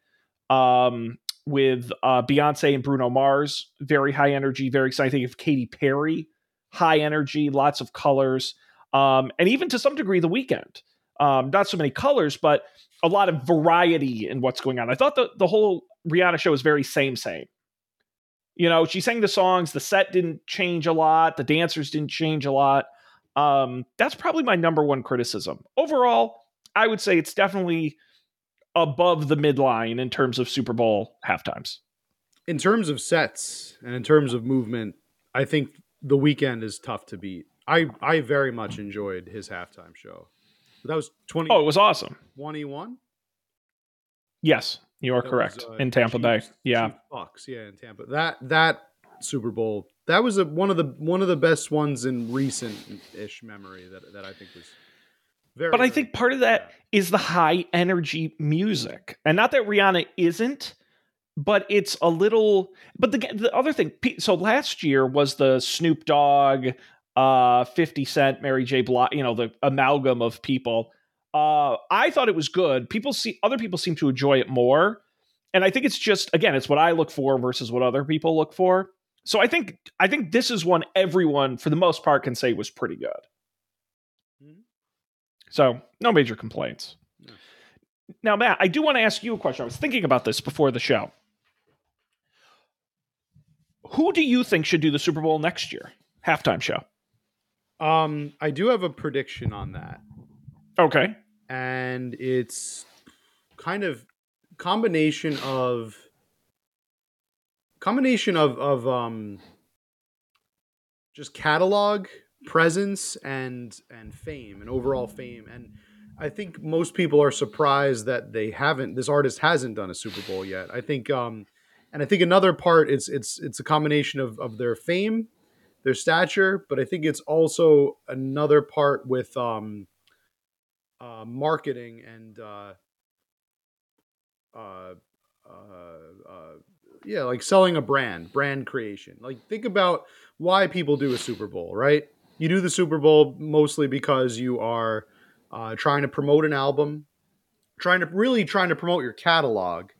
Um, with uh, Beyonce and Bruno Mars, very high energy, very exciting. Think of Katy Perry, high energy, lots of colors, um, and even to some degree, The Weeknd. Um, not so many colors, but a lot of variety in what's going on. I thought the the whole Rihanna show was very same same. You know, she sang the songs. The set didn't change a lot. The dancers didn't change a lot. Um, that's probably my number one criticism. Overall, I would say it's definitely above the midline in terms of Super Bowl halftimes. In terms of sets and in terms of movement, I think the Weeknd is tough to beat. I I very much enjoyed his halftime show. That was twenty. Oh, it was awesome. Twenty one. Yes, you are that correct. Was, uh, in Tampa Chiefs, Bay, yeah, Bucks, yeah, in Tampa. That that Super Bowl that was a, one of the one of the best ones in recent ish memory that that I think was Very, but I think part of that is the high energy music, and not that Rihanna isn't, but it's a little. But the the other thing, so last year was the Snoop Dogg, uh, Fifty Cent, Mary J. Blige, you know, the amalgam of people. Uh, I thought it was good. People see other people seem to enjoy it more, and I think it's just again, it's what I look for versus what other people look for. So I think I think this is one everyone, for the most part, can say was pretty good. So no major complaints. No. Now, Matt, I do want to ask you a question. I was thinking about this before the show. Who do you think should do the Super Bowl next year? Halftime show. Um, I do have a prediction on that, Okay. and it's kind of combination of combination of of um just catalog presence and and fame and overall fame and I think most people are surprised that they haven't this artist hasn't done a Super Bowl yet. I think um and I think another part it's it's it's a combination of of their fame, their stature, but I think it's also another part with um uh marketing and uh uh uh, uh yeah, like selling a brand, brand creation. Like think about why people do a Super Bowl, right? You do the Super Bowl mostly because you are uh, trying to promote an album, trying to really trying to promote your catalog.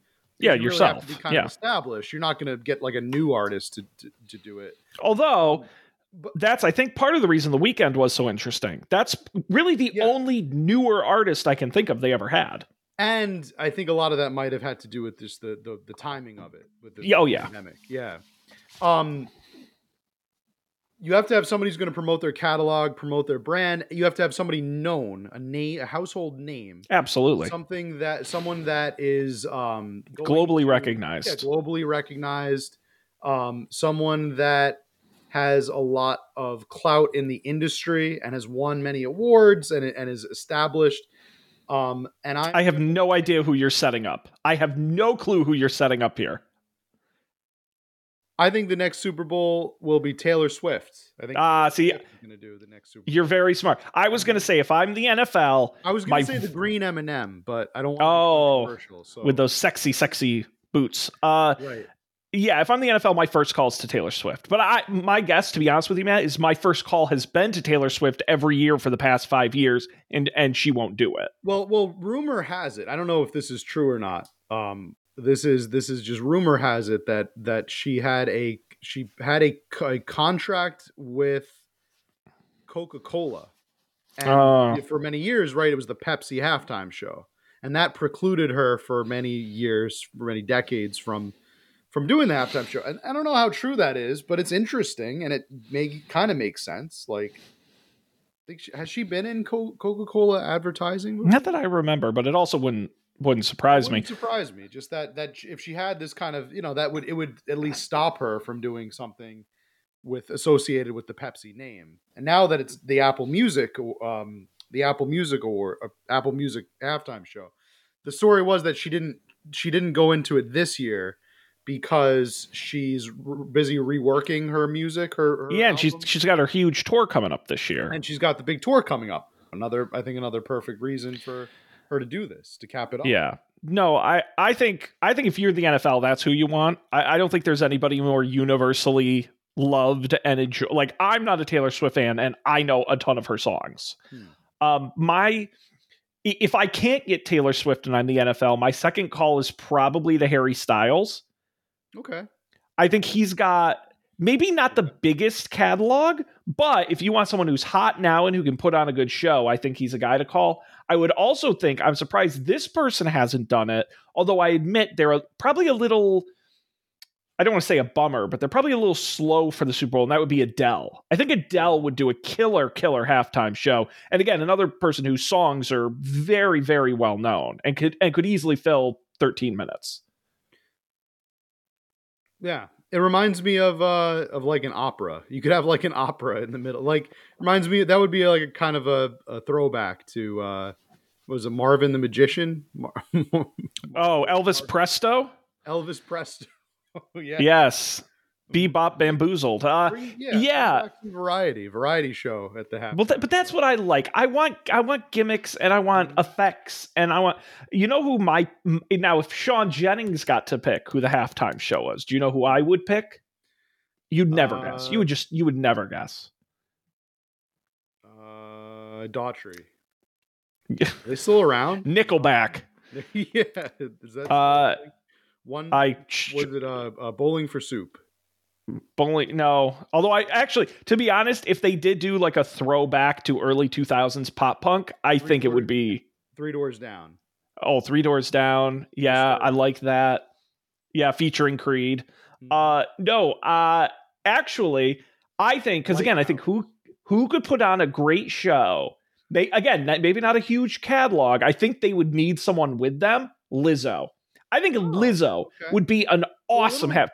Yeah, You really have yourself. to be kind yeah. of established. You're not going to get like a new artist to, to, to do it. Although But- that's I think part of the reason the Weeknd was so interesting. That's really the Yeah. only newer artist I can think of they ever had. And I think a lot of that might have had to do with just the the, the timing of it with the Yeah, oh, yeah. pandemic. Yeah. Um you have to have somebody who's going to promote their catalog, promote their brand. You have to have somebody known, a name, a household name, Absolutely. something that someone that is um Globally to- recognized. Yeah, globally recognized. Um, someone that has a lot of clout in the industry and has won many awards and and is established. Um, and I, I have no idea who you're setting up. I have no clue who you're setting up here. I think the next Super Bowl will be Taylor Swift. I think Ah, see, going to do the next Super. Bowl. You're very smart. I was going to say if I'm the NFL I was going to say the green M and m but I don't want Oh. So with those sexy, sexy boots, uh, right. yeah, if I'm the NFL, my first call is to Taylor Swift. But I, my guess, to be honest with you, Matt, is my first call has been to Taylor Swift every year for the past five years, and and she won't do it. Well, well, rumor has it. I don't know if this is true or not. Um, this is this is just rumor has it that that she had a she had a, a contract with Coca Cola, and Oh. for many years, right, it was the Pepsi halftime show, and that precluded her for many years, for many decades from from doing the halftime show. And I don't know how true that is, but it's interesting, and it may kind of makes sense. Like, I think she, has she been in Coca Cola advertising? before? Not that I remember, but it also wouldn't wouldn't surprise me. wouldn't surprise me. Just that that if she had this kind of you know that would it would at least stop her from doing something with associated with the Pepsi name. And now that it's the Apple Music, um, the Apple Music Award, uh, Apple Music halftime show, the story was that she didn't she didn't go into it this year because she's r- busy reworking her music. Her, her Yeah, and she's she's got her huge tour coming up this year. and she's got the big tour coming up. Another, I think, another perfect reason for her to do this to cap it off. Yeah. No, I, I think I think if you're the NFL, that's who you want. I, I don't think there's anybody more universally loved and enjoy. Like I'm not a Taylor Swift fan, and I know a ton of her songs. Hmm. Um, my if I can't get Taylor Swift and I'm the NFL, my second call is probably to Harry Styles. Okay. I think he's got maybe not the biggest catalog, but if you want someone who's hot now and who can put on a good show, I think he's a guy to call. I would also think I'm surprised this person hasn't done it, although I admit they're probably a little I don't want to say a bummer, but they're probably a little slow for the Super Bowl, and that would be Adele. I think Adele would do a killer, killer halftime show. And again, another person whose songs are very, very well known and could and could easily fill 13 minutes. Yeah. It reminds me of uh of like an opera. You could have like an opera in the middle. Like reminds me that would be like a kind of a, a throwback to uh what was it Marvin the Magician? Mar- Oh, Elvis Presto? Elvis Presley. yeah. Yes. Bebop Bamboozled. Uh, yeah, yeah. bring back some variety, variety show at the half. well, th- but that's what I like. I want I want gimmicks and I want Mhm. effects and I want. You know who my now if Sean Jennings got to pick who the halftime show was, do you know who I would pick? You'd never guess. You Uh, would just you would never guess. uh, Daughtry. They still around? Nickelback. yeah, is that Uh, one? I was it uh, uh, bowling for soup? Bowling no. Although I actually, to be honest, if they did do like a throwback to early two thousands pop punk, I Three think it would be Three doors down. oh three doors down. Yeah, I like that. Yeah, featuring Creed. Mhm. Uh no, uh actually I think cuz again I think who who could put on a great show. They again, maybe not a huge catalog. I think they would need someone with them, Lizzo. I think Oh, Lizzo okay. would be an awesome have.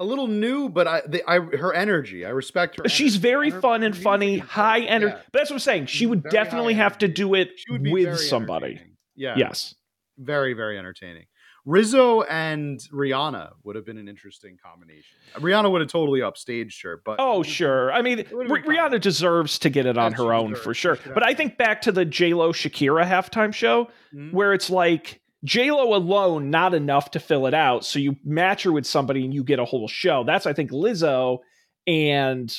A little new, but I, the, I her energy. I respect her. She's energy. very Her- fun and funny, high energy. yeah. But that's what I'm saying. She would very definitely have to do it She would be with somebody. Yeah. Yes. Very, very entertaining. Lizzo and Rihanna would have been an interesting combination. Rihanna would have totally upstaged her, but Oh, sure. I mean, Rihanna deserves to get it on her own deserves for sure. Should But I think back to the J Lo Shakira halftime show, Mhm. where it's like Lo alone not enough to fill it out, so you match her with somebody and you get a whole show. That's I think Lizzo and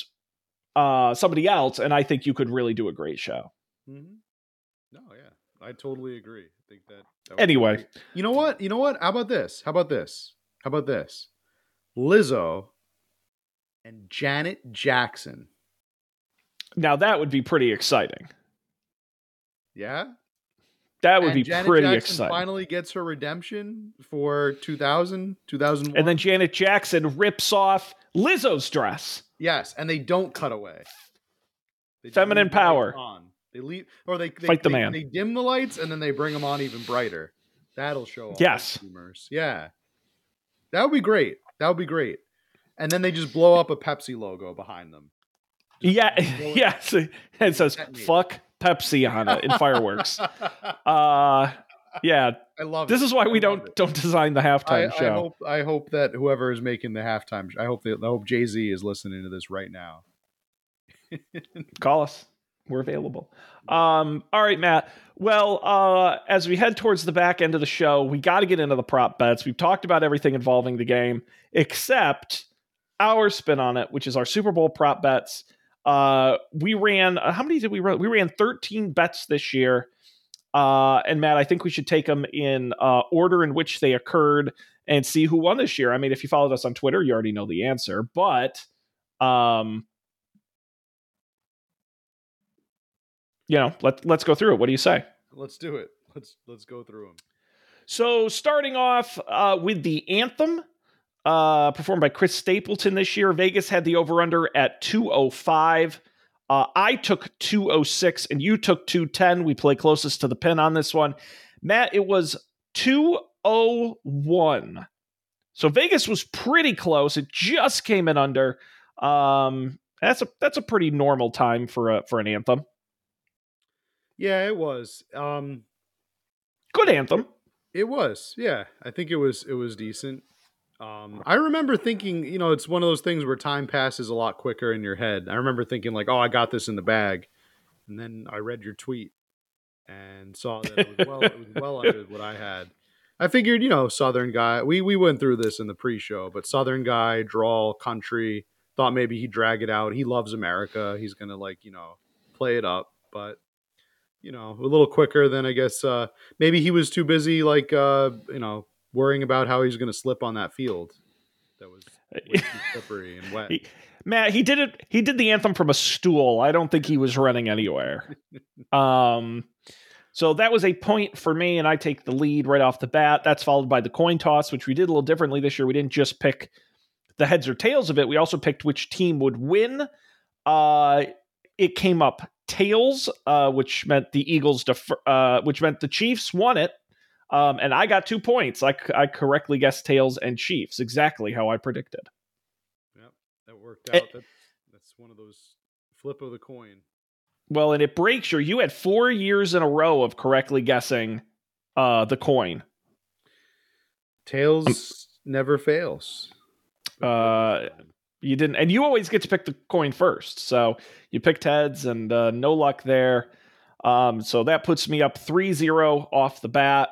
uh somebody else, and I think you could really do a great show. Mm-hmm. No, yeah, I totally agree. I think that. that Anyway. great. you know what? You know what? How about this? How about this? How about this? Lizzo and Janet Jackson. Now that would be pretty exciting. Yeah, That would And be Janet pretty Jackson exciting. Finally gets her redemption for 2000, 2001. and then Janet Jackson rips off Lizzo's dress. yes, and they don't cut away. They Feminine power. on. They leave, or they, they Fight the man. They dim the lights and then they bring them on even brighter. That'll show. all Yes. consumers. Yeah, that would be great. That would be great. And then they just blow up a Pepsi logo behind them. Yeah, blow it yes. It says "fuck Pepsi" on it in fireworks. Uh, yeah. I love This it. is why we I don't it. don't design the halftime I show. hope I hope that whoever is making the halftime, show, I hope that I hope Jay Z is listening to this right now. Call us. We're available. Um, all right, Matt. Well, uh, as we head towards the back end of the show, we got to get into the prop bets. We've talked about everything involving the game except our spin on it, which is our Super Bowl prop bets. Uh, we ran uh, how many did we run? We ran 13 bets this year. Uh, and Matt, I think we should take them in uh, order in which they occurred and see who won this year. I mean, if you followed us on Twitter, you already know the answer, but um, you know, let let's go through it. What do you say? Let's do it. Let's let's go through them. So, starting off uh, with the anthem, uh, performed by Chris Stapleton this year, Vegas had the over under at 205. Uh, I took 206 and you took 210. We play closest to the pin on this one. Matt, it was 201. So Vegas was pretty close. It just came in under. Um, that's a that's a pretty normal time for a for an anthem. Yeah, it was. Um, Good anthem. It was, yeah. I think it was it was decent. Um, I remember thinking, you know, it's one of those things where time passes a lot quicker in your head. I remember thinking like, oh, I got this in the bag, and then I read your tweet and saw that it was well, it was well under what I had. I figured, you know, Southern guy. We we went through this in the pre-show, but Southern guy, drawl, country. Thought maybe he'd drag it out. He loves America. He's gonna like, you know, play it up, but you know, a little quicker than I guess. Uh, maybe he was too busy, like uh, you know, worrying about how he's going to slip on that field. That was slippery and wet. He- Matt, he did it. He did the anthem from a stool. I don't think he was running anywhere. Um, so that was a point for me, and I take the lead right off the bat. That's followed by the coin toss, which we did a little differently this year. We didn't just pick the heads or tails of it. We also picked which team would win. Uh, it came up tails, uh, which meant the Eagles, defer, uh, which meant the Chiefs won it. Um, and I got two points. I, I correctly guessed tails and Chiefs, exactly how I predicted. Yep, that worked Eh. out. That, that's one of those flip of the coin. Well, and it breaks your. You had four years in a row of correctly guessing uh, the coin. Tails never fails. Uh, You didn't, and you always get to pick the coin first. So you picked heads, and uh, no luck there. Um, so that puts me up 3 0 off the bat.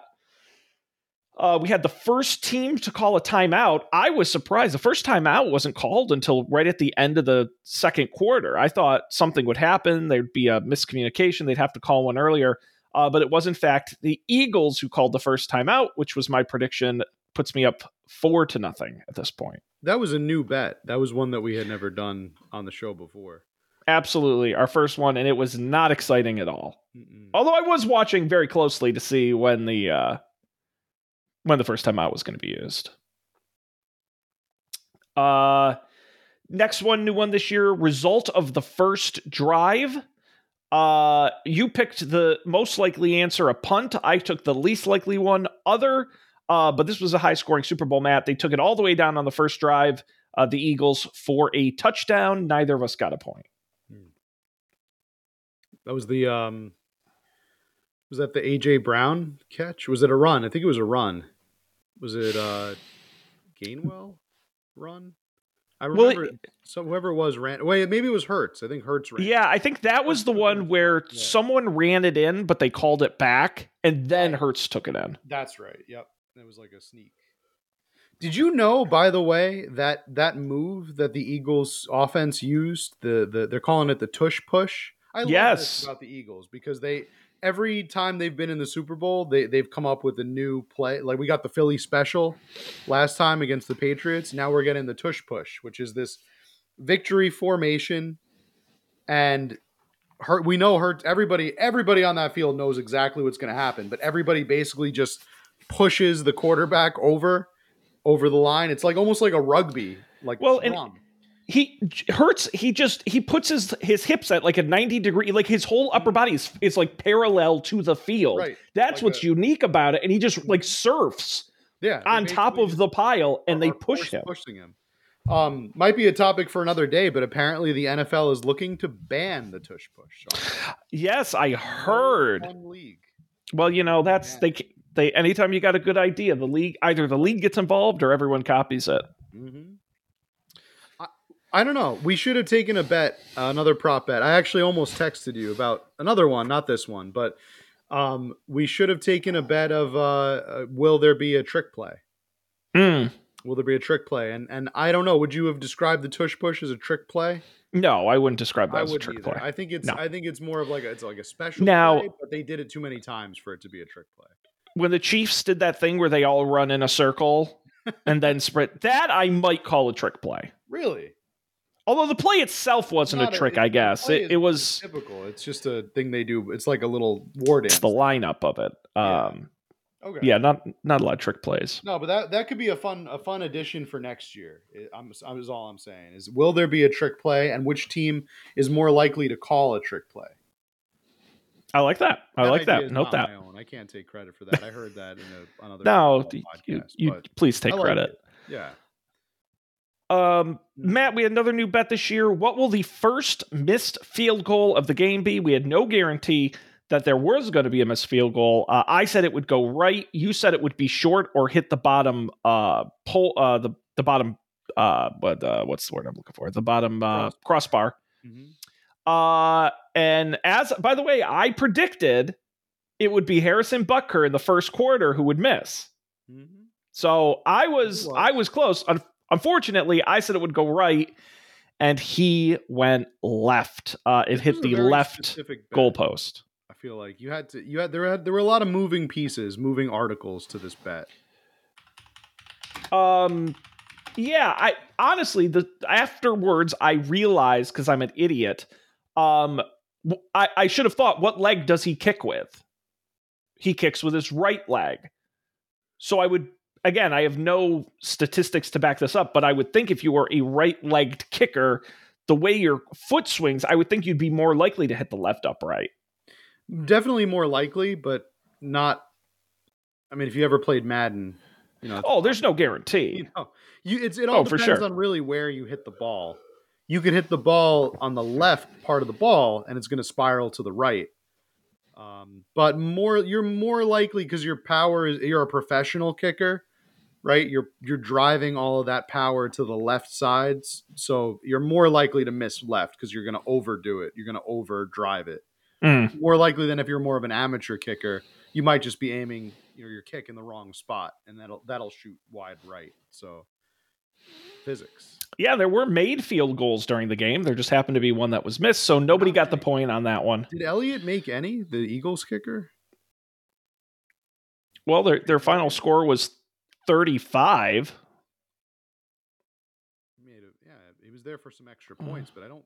Uh, we had the first team to call a timeout. I was surprised. The first timeout wasn't called until right at the end of the second quarter. I thought something would happen. There'd be a miscommunication. They'd have to call one earlier. Uh, but it was, in fact, the Eagles who called the first timeout, which was my prediction. Puts me up four to nothing at this point. That was a new bet. That was one that we had never done on the show before. Absolutely, our first one, and it was not exciting at all. Mm-mm. Although I was watching very closely to see when the uh, when the first time out was going to be used. Uh, next one, new one this year. Result of the first drive. Uh, you picked the most likely answer, a punt. I took the least likely one, other. Uh, but this was a high scoring Super Bowl, Matt. They took it all the way down on the first drive. Uh, the Eagles for a touchdown. Neither of us got a point. That was the um was that the AJ Brown catch? Was it a run? I think it was a run. Was it uh Gainwell run? I Well, remember so whoever it was ran wait, maybe it was Hurts. I think Hurts ran. Yeah, I think that was the one where Yeah. someone ran it in, but they called it back, and then Right. Hurts took it in. That's right. Yep. It was like a sneak. Did you know, by the way, that that move that the Eagles offense used, the, the they're calling it the tush push. I love Yes. this about the Eagles because they every time they've been in the Super Bowl, they they've come up with a new play. Like we got the Philly special last time against the Patriots. Now we're getting the tush push, which is this victory formation, and hurt. We know hurt everybody. Everybody on that field knows exactly what's going to happen, but everybody basically just pushes the quarterback over over the line. It's like almost like a rugby, like Well, and-. He Hurts he just he puts his his hips at like a ninety degree, like his whole upper body is is like parallel to the field. Right. That's Like what's a- unique about it, and he just like surfs yeah, on top of the pile, and they push him. pushing him. Um, might be a topic for another day, but apparently the NFL is looking to ban the tush push. Sean. Yes, I heard. One league. Well, you know that's Yeah. they they anytime you got a good idea, the league either the league gets involved or everyone copies it. Mm-hmm. I, don't know. We should have taken a bet, uh, another prop bet. I actually almost texted you about another one, not this one, but um, we should have taken a bet of uh, uh, will there be a trick play? Mm. Will there be a trick play? And and I don't know. Would you have described the tush push as a trick play? No, I wouldn't describe that I as a trick either. play. I think it's No. I think it's more of like a, it's like a special Now- play, but they did it too many times for it to be a trick play. when the Chiefs did that thing where they all run in a circle and then sprint, that I might call a trick play. Really? Although the play itself wasn't a trick, I guess it, it, is- it is was typical. It's just a thing they do. It's like a little war dance. it's the lineup of it. Yeah. Um, okay. yeah, not not a lot of trick plays. No, but that that could be a fun a fun addition for next year. I'm I'm is all I'm saying is will there be a trick play and which team is more likely to call a trick play? I like that. I like idea that. Note not that. I can't take credit for that. I heard that in a, another No, football you, you please take like credit. it. Yeah. Um, Matt, we had another new bet this year. What will the first missed field goal of the game be? We had no guarantee that there was going to be a missed field goal. Uh, I said it would go right. You said it would be short or hit the bottom uh pole uh the the bottom uh what uh, what's the word I'm looking for? The bottom uh, crossbar. Mhm. Uh and as by the way, I predicted it would be Harrison Butker in the first quarter who would miss. Mhm. So I was was. I was close. Un- unfortunately, I said it would go right, and he went left. Uh, it hit the left goalpost. I feel like you had to you had there had there were a lot of moving pieces, moving articles to this bet. Um, yeah. I honestly, the afterwards, I realized because I'm an idiot. Um, I, I should have thought, what leg does he kick with? He kicks with his right leg. So I would again, I have no statistics to back this up, but I would think if you were a right-legged kicker, the way your foot swings, I would think you'd be more likely to hit the left upright. Definitely more likely, but not. I mean, if you ever played Madden, you know. Oh, there's no you guarantee. know, you it's it all Oh, depends sure. on really where you hit the ball. You could hit the ball on the left part of the ball, and it's going to spiral to the right. Um, but more, you're more likely because your power is you're a professional kicker, right? You're you're driving all of that power to the left sides, so you're more likely to miss left because you're going to overdo it. You're going to overdrive it. Mm. More likely than if you're more of an amateur kicker, you might just be aiming you know, your kick in the wrong spot, and that'll that'll shoot wide right. So physics. Yeah, there were made field goals during the game. There just happened to be one that was missed, so nobody got the point on that one. Did Elliott make any? The Eagles kicker? Well, their their final score was 35. He made it. Yeah, he was there for some extra points, but I don't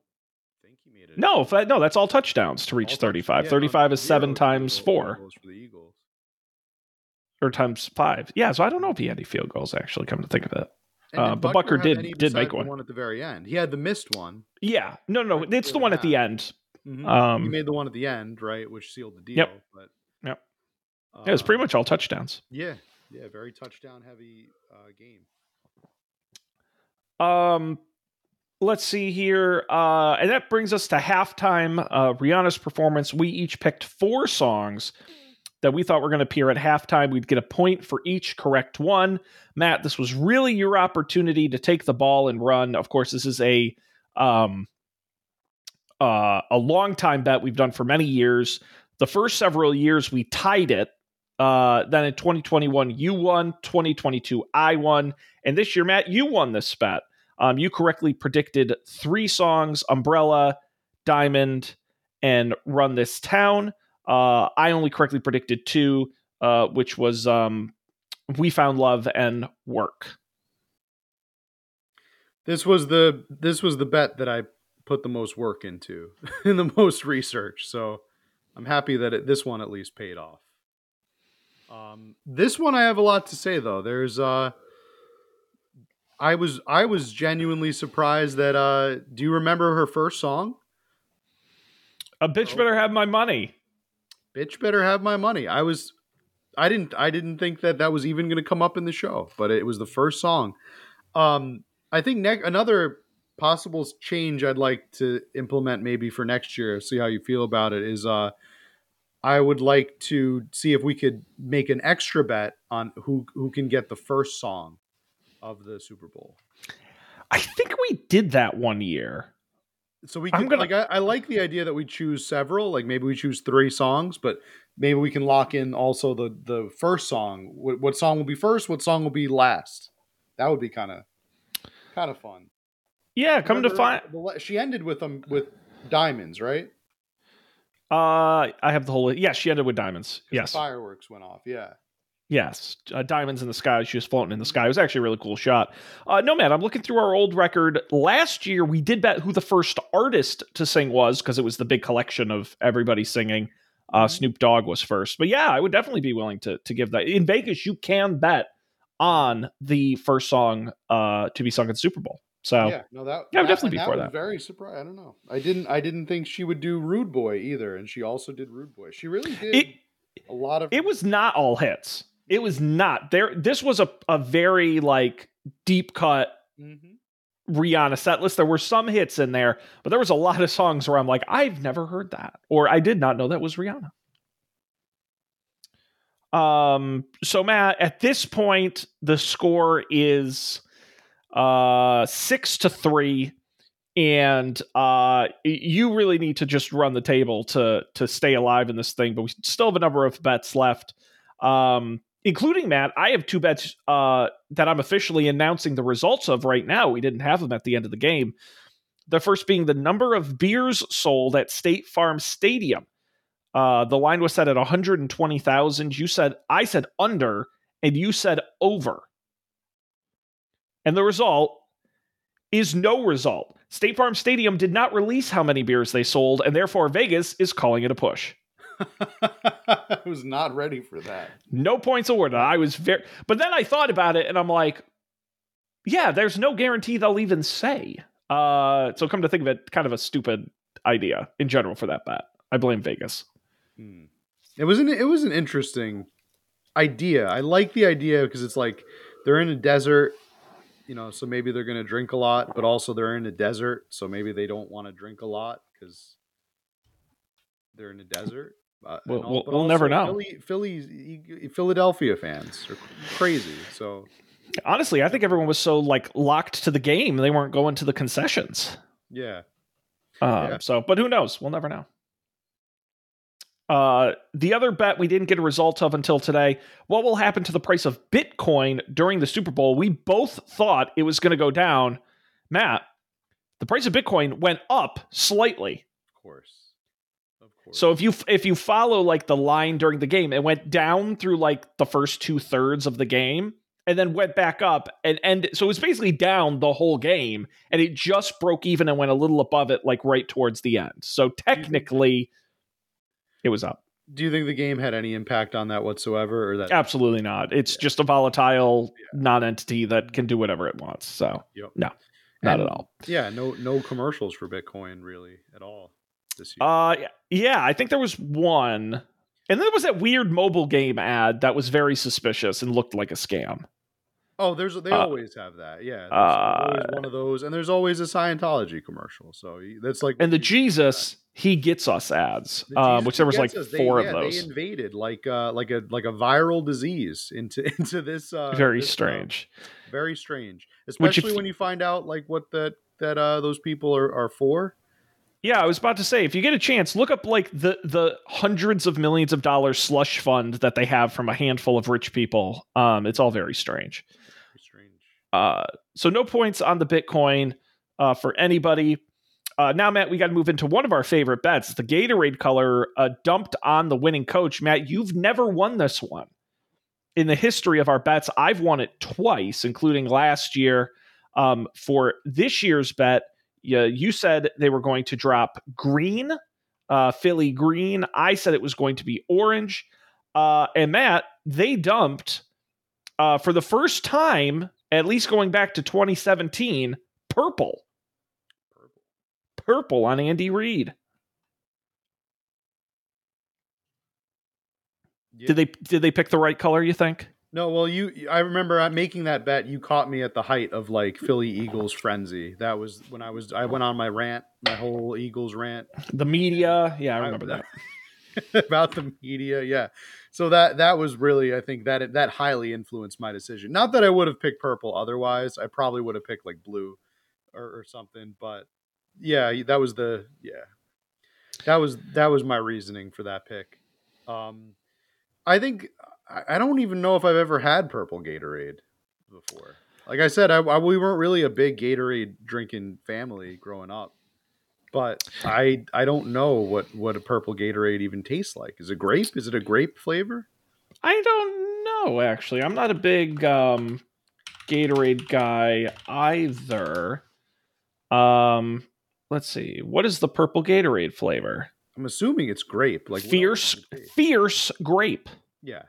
think he made it. No, that, no, that's all touchdowns to reach All 35. yeah, no, 35 is zero 7 times goal- 4 for the Eagles. or times 5. Yeah, so I don't know if he had any field goals actually come to think of it. Uh, but Butker have did- did make one. one at the very end. He had the missed one. Yeah. No, no, it's the one at the end. Mhm. Um he made the one at the end, right, which sealed the deal. Yep. But Yep. yeah, it was pretty um, much all touchdowns. Yeah, yeah, very touchdown heavy uh, game. Um, let's see here. Uh, and that brings us to halftime. Uh, Rihanna's performance. We each picked four songs that we thought were going to appear at halftime. We'd get a point for each correct one. Matt, this was really your opportunity to take the ball and run. Of course, this is a um, uh, a long time bet we've done for many years. The first several years we tied it. Uh, then in 2021, you won. 2022, I won. And this year, Matt, you won this bet. Um, you correctly predicted three songs Umbrella, Diamond, and Run This Town. Uh, I only correctly predicted two, uh, which was um, We Found Love and Work. This was the this was the bet that I put the most work into and the most research. So I'm happy that it, this one at least paid off. Um, this one I have a lot to say though. There's uh, I was I was genuinely surprised that uh, do you remember her first song? A bitch Oh. better have my money. Bitch better have my money. I was I didn't I didn't think that that was even going to come up in the show, but it was the first song. Um I think ne- another possible change I'd like to implement maybe for next year, see how you feel about it is uh I would like to see if we could make an extra bet on who who can get the first song of the Super Bowl. I think we did that one year. So we can gonna- like I, I like the idea that we choose several, like maybe we choose three songs, but maybe we can lock in also the the first song. What, what song will be first? What song will be last? That would be kind of kind of fun. Yeah, come to find. she ended with them with diamonds, right? 'Cause Uh, I have the whole. Yeah, she ended with diamonds. the Yes. fireworks went off. Yeah, Yes, uh, diamonds in the sky. She was floating in the sky. It was actually a really cool shot. Uh, no, man, I'm looking through our old record. Last year, we did bet who the first artist to sing was because it was the big collection of everybody singing. Uh, Mhm. Snoop Dogg was first, but yeah, I would definitely be willing to to give that. In Vegas, you can bet on the first song uh, to be sung at Super Bowl. So yeah. No, that Yeah, I would that- definitely be for that. Very surprised. I don't know. I didn't. I didn't think she would do Rude Boy either, and she also did Rude Boy. She really did it a lot of. it was not all hits. It was not there. This was a a very like deep cut Mhm. Rihanna set list. There were some hits in there, but there was a lot of songs where I'm like, I've never heard that, or I did not know that was Rihanna. Um. So Matt, at this point, the score is uh six to three, and uh you really need to just run the table to to stay alive in this thing. But we still have a number of bets left. Um, including Matt, I have two bets uh, that I'm officially announcing the results of right now. We didn't have them at the end of the game. The first being the number of beers sold at State Farm Stadium. Uh, the line was set at 120,000. You said, I said under, and you said over. And the result is no result. State Farm Stadium did not release how many beers they sold, and therefore Vegas is calling it a push. I was not ready for that. No points awarded. I was very, but then I thought about it and I'm like, yeah, there's no guarantee they'll even say. Uh, so come to think of it, kind of a stupid idea in general for that bet. I blame Vegas. Hmm. It was an it was an interesting idea. I like the idea because it's like they're in a desert, you know, so maybe they're going to drink a lot, but also they're in a desert, so maybe they don't want to drink a lot because they're in a desert. Uh, We'll- all- we'll- we'll never know. Philly, Philly, Philadelphia fans are crazy. So Honestly, I think everyone was so like locked to the game they weren't going to the concessions. Yeah. Um, Yeah. So, but who knows? We'll never know. Uh, the other bet we didn't get a result of until today. What will happen to the price of Bitcoin during the Super Bowl? We both thought it was going to go down. Matt, the price of Bitcoin went up slightly. Of course. Of course. So if you if you follow like the line during the game, it went down through like the first two thirds of the game, and then went back up and and so it was basically down the whole game, and it just broke even and went a little above it, like right towards the end. So technically, it was up. do you think the game had any impact on that whatsoever, or that? Absolutely not. It's just a volatile non-entity that can do whatever it wants. So Yep. no, not And, at all. Yeah, no, no commercials for Bitcoin really at all this year. Uh, yeah, I think there was one, and then there was that weird mobile game ad that was very suspicious and looked like a scam. Oh, there's they uh, always have that. Yeah, there's uh, always one of those, and there's always a Scientology commercial. So that's like And the Jesus, he gets us ads, The uh, which there was like us. They- four yeah, of those. They invaded like uh, like a like a viral disease into into this. Uh, very this, uh, strange. very strange, Which if- especially when you find out like what that that uh, those people are, are for. Yeah, I was about to say, if you get a chance, look up like the the hundreds of millions of dollars slush fund that they have from a handful of rich people. Um, it's all very strange. Uh, so no points on the Bitcoin uh, for anybody. Uh, now, Matt, we got to move into one of our favorite bets. The Gatorade color uh, dumped on the winning coach. Matt, you've never won this one. In the history of our bets, I've won it twice, including last year. Um, for this year's bet, you, you said they were going to drop green, uh, Philly green. I said it was going to be orange. Uh, and Matt, they dumped uh, for the first time, at least going back to 2017, purple. Purple. Purple on Andy Reid. Yeah. Did they did they pick the right color? You think? No, well, you. I remember uh, making that bet. You caught me at the height of like Philly Eagles frenzy. That was when I was. I went on my rant, my whole Eagles rant The media, yeah, I remember that. about the media. Yeah, so that that was really, I think that that highly influenced my decision. Not that I would have picked purple otherwise. I probably would have picked like blue or, or something. But yeah, that was the yeah. That was that was my reasoning for that pick. Um, I think I don't even know if I've ever had purple Gatorade before. Like I said, I, I we weren't really a big Gatorade drinking family growing up, but I I don't know what what a purple Gatorade even tastes like. Is it grape? Is it a grape flavor? I don't know actually. I'm not a big um, Gatorade guy either. Um, let's see. What is the purple Gatorade flavor? I'm assuming it's grape. Like fierce, would it taste? fierce grape. Yeah,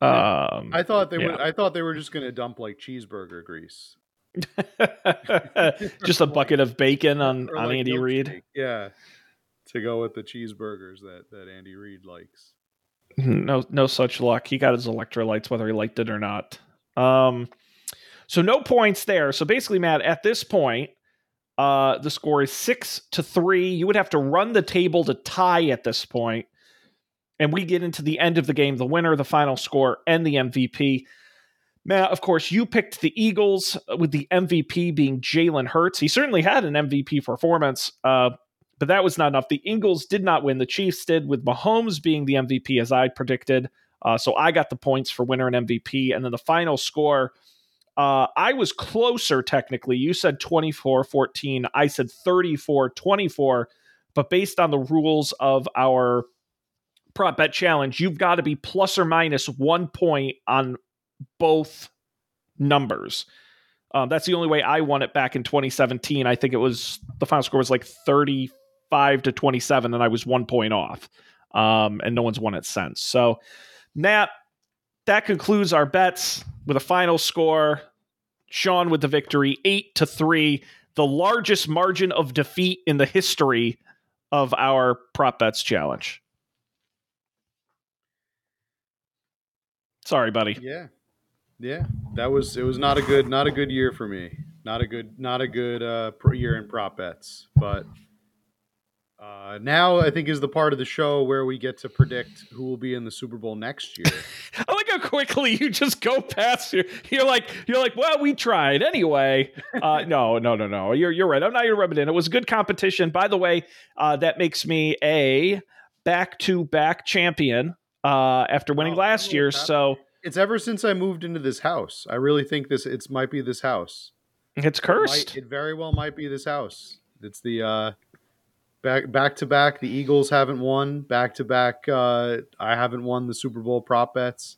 Um, I thought they Yeah. would. I thought they were just gonna dump like cheeseburger grease just a bucket of bacon on on like, Andy Reid. Yeah, to go with the cheeseburgers that that Andy Reid likes. No, no such luck. He got his electrolytes whether he liked it or not. Um, so no points there. So basically, Matt, at this point, uh, the score is six to three. You would have to run the table to tie at this point, and we get into the end of the game, the winner, the final score, and the MVP. Matt, of course, you picked the Eagles uh, with the MVP being Jalen Hurts. He certainly had an MVP performance, uh, but that was not enough. The Eagles did not win. The Chiefs did, with Mahomes being the MVP as I predicted. Uh, so I got the points for winner and MVP. And then the final score, uh, I was closer technically. You said 24 14. I said 34 24. But based on the rules of our prop bet challenge, you've got to be plus or minus one point on both numbers. Um, that's the only way I won it back in 2017. I think it was the final score was like 35 to 27, and I was one point off. Um, and no one's won it since. So, Matt, that concludes our bets with a final score. Sean with the victory, eight to three, the largest margin of defeat in the history of our prop bets challenge. Sorry, buddy. Yeah, yeah. That was it. Was not a good not a good year for me. Not a good not a good uh, year in prop bets. But Uh, now I think is the part of the show where we get to predict who will be in the Super Bowl next year. I like how quickly you just go past your. You're like you're like, well, we tried anyway. Uh, no, no, no, no. You're you're right. I'm not gonna rub it in. It was good competition. By the way, uh, that makes me a back to back champion uh, after winning Oh, last year. So it's ever since I moved into this house. I really think this it might be this house. it's It, cursed. might, it very well might be this house. It's the uh, back back to back. The Eagles haven't won back to back. uh, I haven't won the Super Bowl prop bets.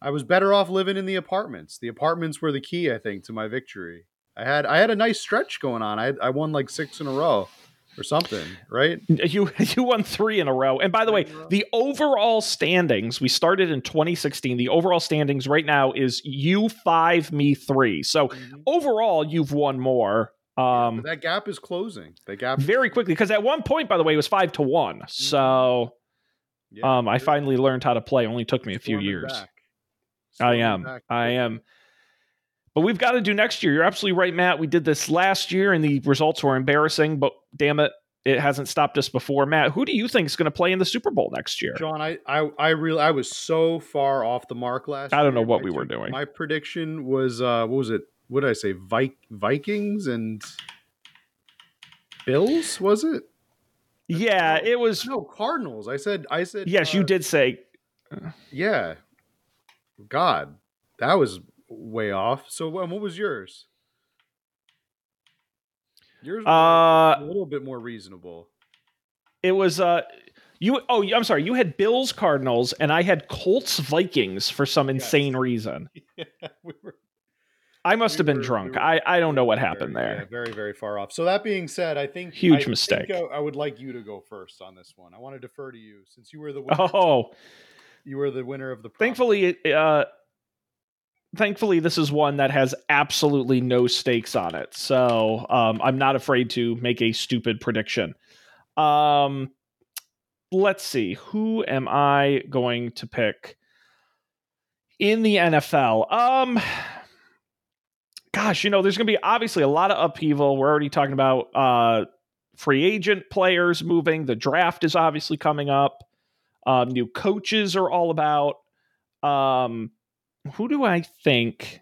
I was better off living in the apartments. The apartments were the key, I think, to my victory. I had I had a nice stretch going on. I I won like six in a row or something, right? You you won three in a row. And by the way, Three in a row. the overall standings, we started in 2016. The overall standings right now is you five, me three. So overall, you've won more. Um, But that gap is closing. The gap very quickly because at one point, by the way, it was five to one. So Yeah, um, I finally learned how to play. Only took me a few years. back. I am. back. I am. But we've got to do next year. You're absolutely right, Matt. We did this last year, and the results were embarrassing. But damn it, it hasn't stopped us before. Matt, who do you think is going to play in the Super Bowl next year? John, I, I, I really, I was so far off the mark last. I don't know year. what My we were doing. My prediction was, uh, what was it? What did I say? Vi- Vikings and Bills? Was it? Yeah, No. it was. No, Cardinals. I said, I said. Yes, uh, you did say. Yeah. God, that was way off. So, um, what was yours? Yours was Uh, a little bit more reasonable. It was. uh you oh I'm sorry you had Bills Cardinals and I had Colts Vikings for some insane reason. yeah, we were I must We have been were- drunk. we were- I I don't know what very, happened yeah, there. very, very far off. So that being said, I think Huge I think mistake. I, I would like you to go first on this one. I want to defer to you since you were the winner, Oh, you were the winner of the. thankfully uh thankfully this is one that has absolutely no stakes on it. So, um I'm not afraid to make a stupid prediction. Um let's see. Who am I going to pick in the NFL? Um gosh, you know, there's going to be obviously a lot of upheaval. We're already talking about uh, free agent players moving. The draft is obviously coming up. Um, new coaches are all about. Um, who do I think?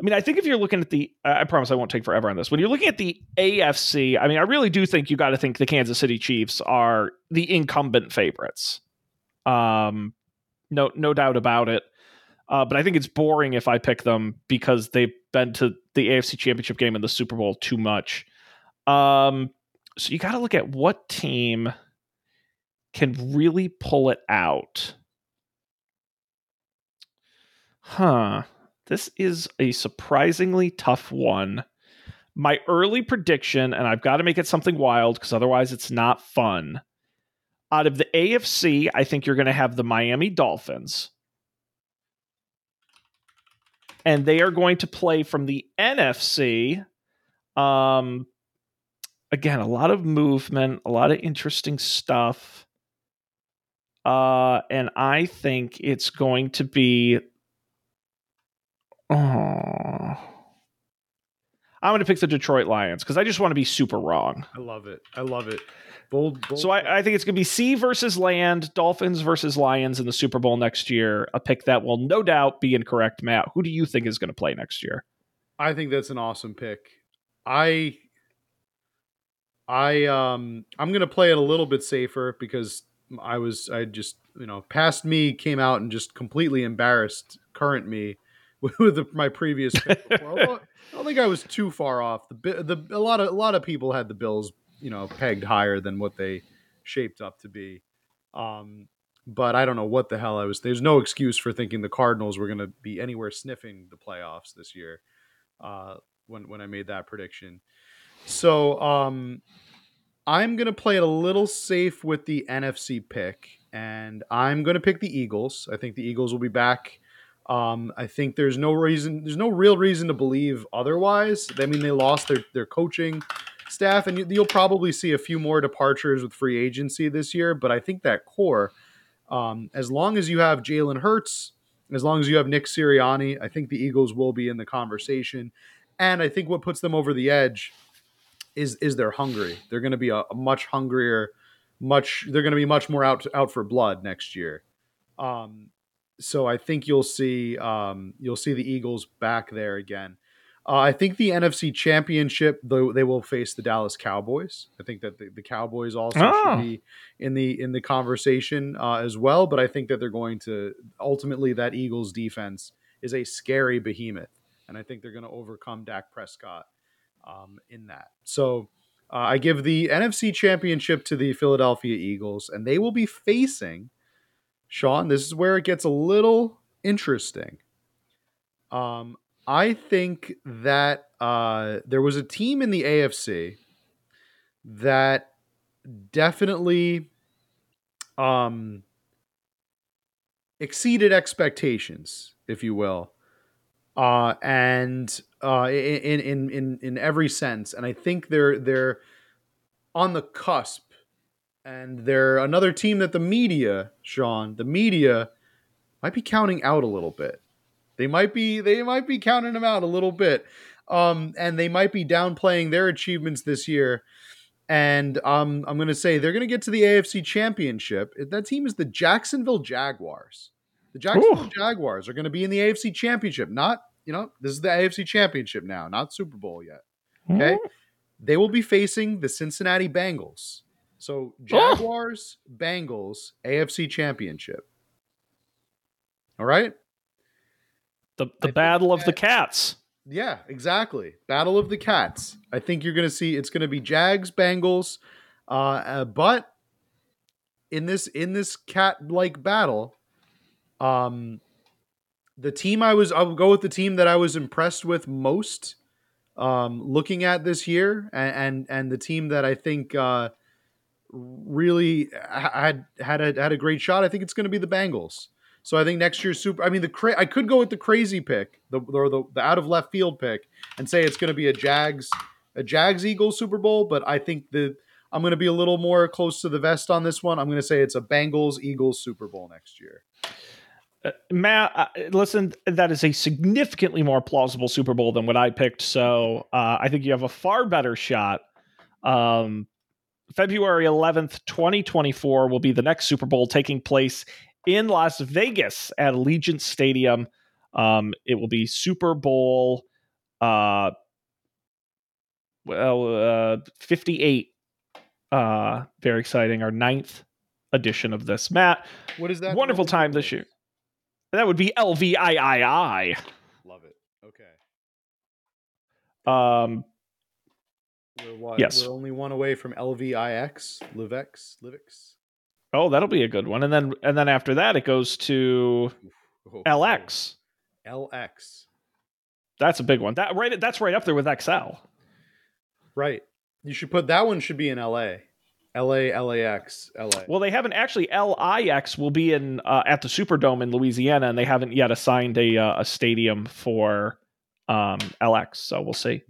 I mean, I think if you're looking at the, I promise I won't take forever on this. When you're looking at the AFC, I mean, I really do think you got to think the Kansas City Chiefs are the incumbent favorites. Um, no, no doubt about it. Uh, but I think it's boring if I pick them because they've been to the AFC Championship game and the Super Bowl too much. Um, so you got to look at what team can really pull it out. Huh. This is a surprisingly tough one. My early prediction, and I've got to make it something wild because otherwise it's not fun. Out of the AFC, I think you're going to have the Miami Dolphins and they are going to play from the NFC. Um, again, a lot of movement, a lot of interesting stuff. Uh, and I think it's going to be. Oh, I'm going to pick the Detroit Lions because I just want to be super wrong. I love it. I love it. Bold. bold So I, I think it's going to be sea versus land, Dolphins versus Lions in the Super Bowl next year. A pick that will no doubt be incorrect. Matt, who do you think is going to play next year? I think that's an awesome pick. I I um I'm gonna play it a little bit safer because I was I just you know past me came out and just completely embarrassed current me with, the, my previous pick. Before. I don't think I was too far off. The the a lot of a lot of people had the Bills you know pegged higher than what they shaped up to be. Um, but I don't know what the hell I was. There's no excuse for thinking the Cardinals were going to be anywhere sniffing the playoffs this year. Uh, when when I made that prediction, so um, I'm going to play it a little safe with the NFC pick, and I'm going to pick the Eagles. I think the Eagles will be back. Um, I think there's no reason, there's no real reason to believe otherwise. I mean, they lost their their coaching staff, and you, you'll probably see a few more departures with free agency this year. But I think that core, um, as long as you have Jalen Hurts, as long as you have Nick Sirianni, I think the Eagles will be in the conversation. And I think what puts them over the edge is is they're hungry. They're going to be a, a, much hungrier, much they're going to be much more out out for blood next year. Um, so I think you'll see um, you'll see the Eagles back there again. Uh, I think the NFC Championship, though, they will face the Dallas Cowboys. I think that the, the Cowboys also oh. should be in the in the conversation uh, as well. But I think that they're going to ultimately that Eagles defense is a scary behemoth, and I think they're going to overcome Dak Prescott um, in that. So uh, I give the NFC Championship to the Philadelphia Eagles, and they will be facing Sean. This is where it gets a little interesting. Um, I think that uh, there was a team in the AFC that definitely um, exceeded expectations, if you will, uh, and uh, in in in in every sense. And I think they're they're on the cusp, and they're another team that the media, Sean, the media might be counting out a little bit. They might be they might be counting them out a little bit, um, and they might be downplaying their achievements this year. And um, I'm going to say they're going to get to the AFC Championship. That team is the Jacksonville Jaguars. The Jacksonville Ooh. Jaguars are going to be in the AFC Championship. Not you know this is the AFC Championship now, not Super Bowl yet. Okay, mm-hmm. they will be facing the Cincinnati Bengals. So Jaguars, oh. Bengals, AFC Championship. All right. The the battle of that, the cats. Yeah, exactly. Battle of the cats. I think you're going to see it's going to be Jags Bengals, uh, uh, but in this in this cat like battle, um, the team I was I'll go with the team that I was impressed with most, um, looking at this year, and and, and the team that I think uh, really had had a had a great shot. I think it's going to be the Bengals. So I think next year's super. I mean, the cra- I could go with the crazy pick, the or the, the out of left field pick, and say it's going to be a Jags a Jags Eagles Super Bowl. But I think the I'm going to be a little more close to the vest on this one. I'm going to say it's a Bengals Eagles Super Bowl next year. Uh, Matt, uh, listen, that is a significantly more plausible Super Bowl than what I picked. So uh, I think you have a far better shot. Um, February 11th, 2024 will be the next Super Bowl taking place in Las Vegas at Allegiant Stadium. Um, it will be Super Bowl, uh, well, uh, 58. Uh, very exciting. Our ninth edition of this. Matt, what is that? Wonderful time this year. That would be LVIII. Love it. Okay. Um, we're what? Yes. We're only one away from LVIX, Livix, Livix. Oh, that'll be a good one. And then and then after that it goes to oh, LX. LX. That's a big one. That right that's right up there with XL. Right. You should put that one should be in LA. LA LAX LA. Well, they haven't actually LIX will be in uh, at the Superdome in Louisiana and they haven't yet assigned a uh, a stadium for um, LX, so we'll see.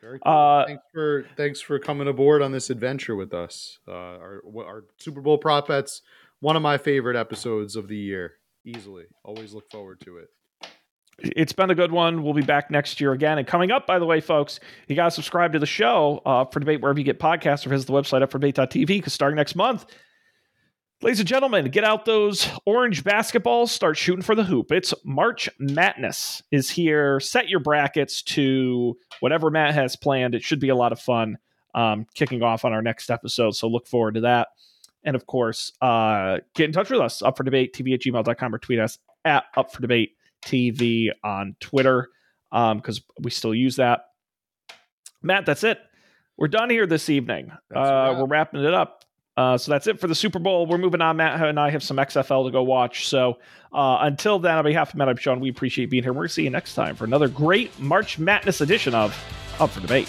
Very cool. Uh, thanks for thanks for coming aboard on this adventure with us. Uh, our our Super Bowl prop bets, one of my favorite episodes of the year, easily. Always look forward to it. It's been a good one. We'll be back next year again. And coming up, by the way, folks, you got to subscribe to the show uh, for debate wherever you get podcasts or visit the website up for debate.tv because starting next month, Ladies and gentlemen, get out those orange basketballs, start shooting for the hoop. It's March Madness is here. Set your brackets to whatever Matt has planned. It should be a lot of fun um, kicking off on our next episode. So look forward to that. And of course, uh, get in touch with us, up for debate, TV at gmail.com, or tweet us at up for debate TV on Twitter because um, we still use that. Matt, that's it. We're done here this evening. Uh, we're wrapping it up. Uh, so that's it for the Super Bowl. We're moving on. Matt and I have some XFL to go watch. So uh, until then, on behalf of Matt, I'm Sean. We appreciate being here. We're going to see you next time for another great March Madness edition of Up for Debate.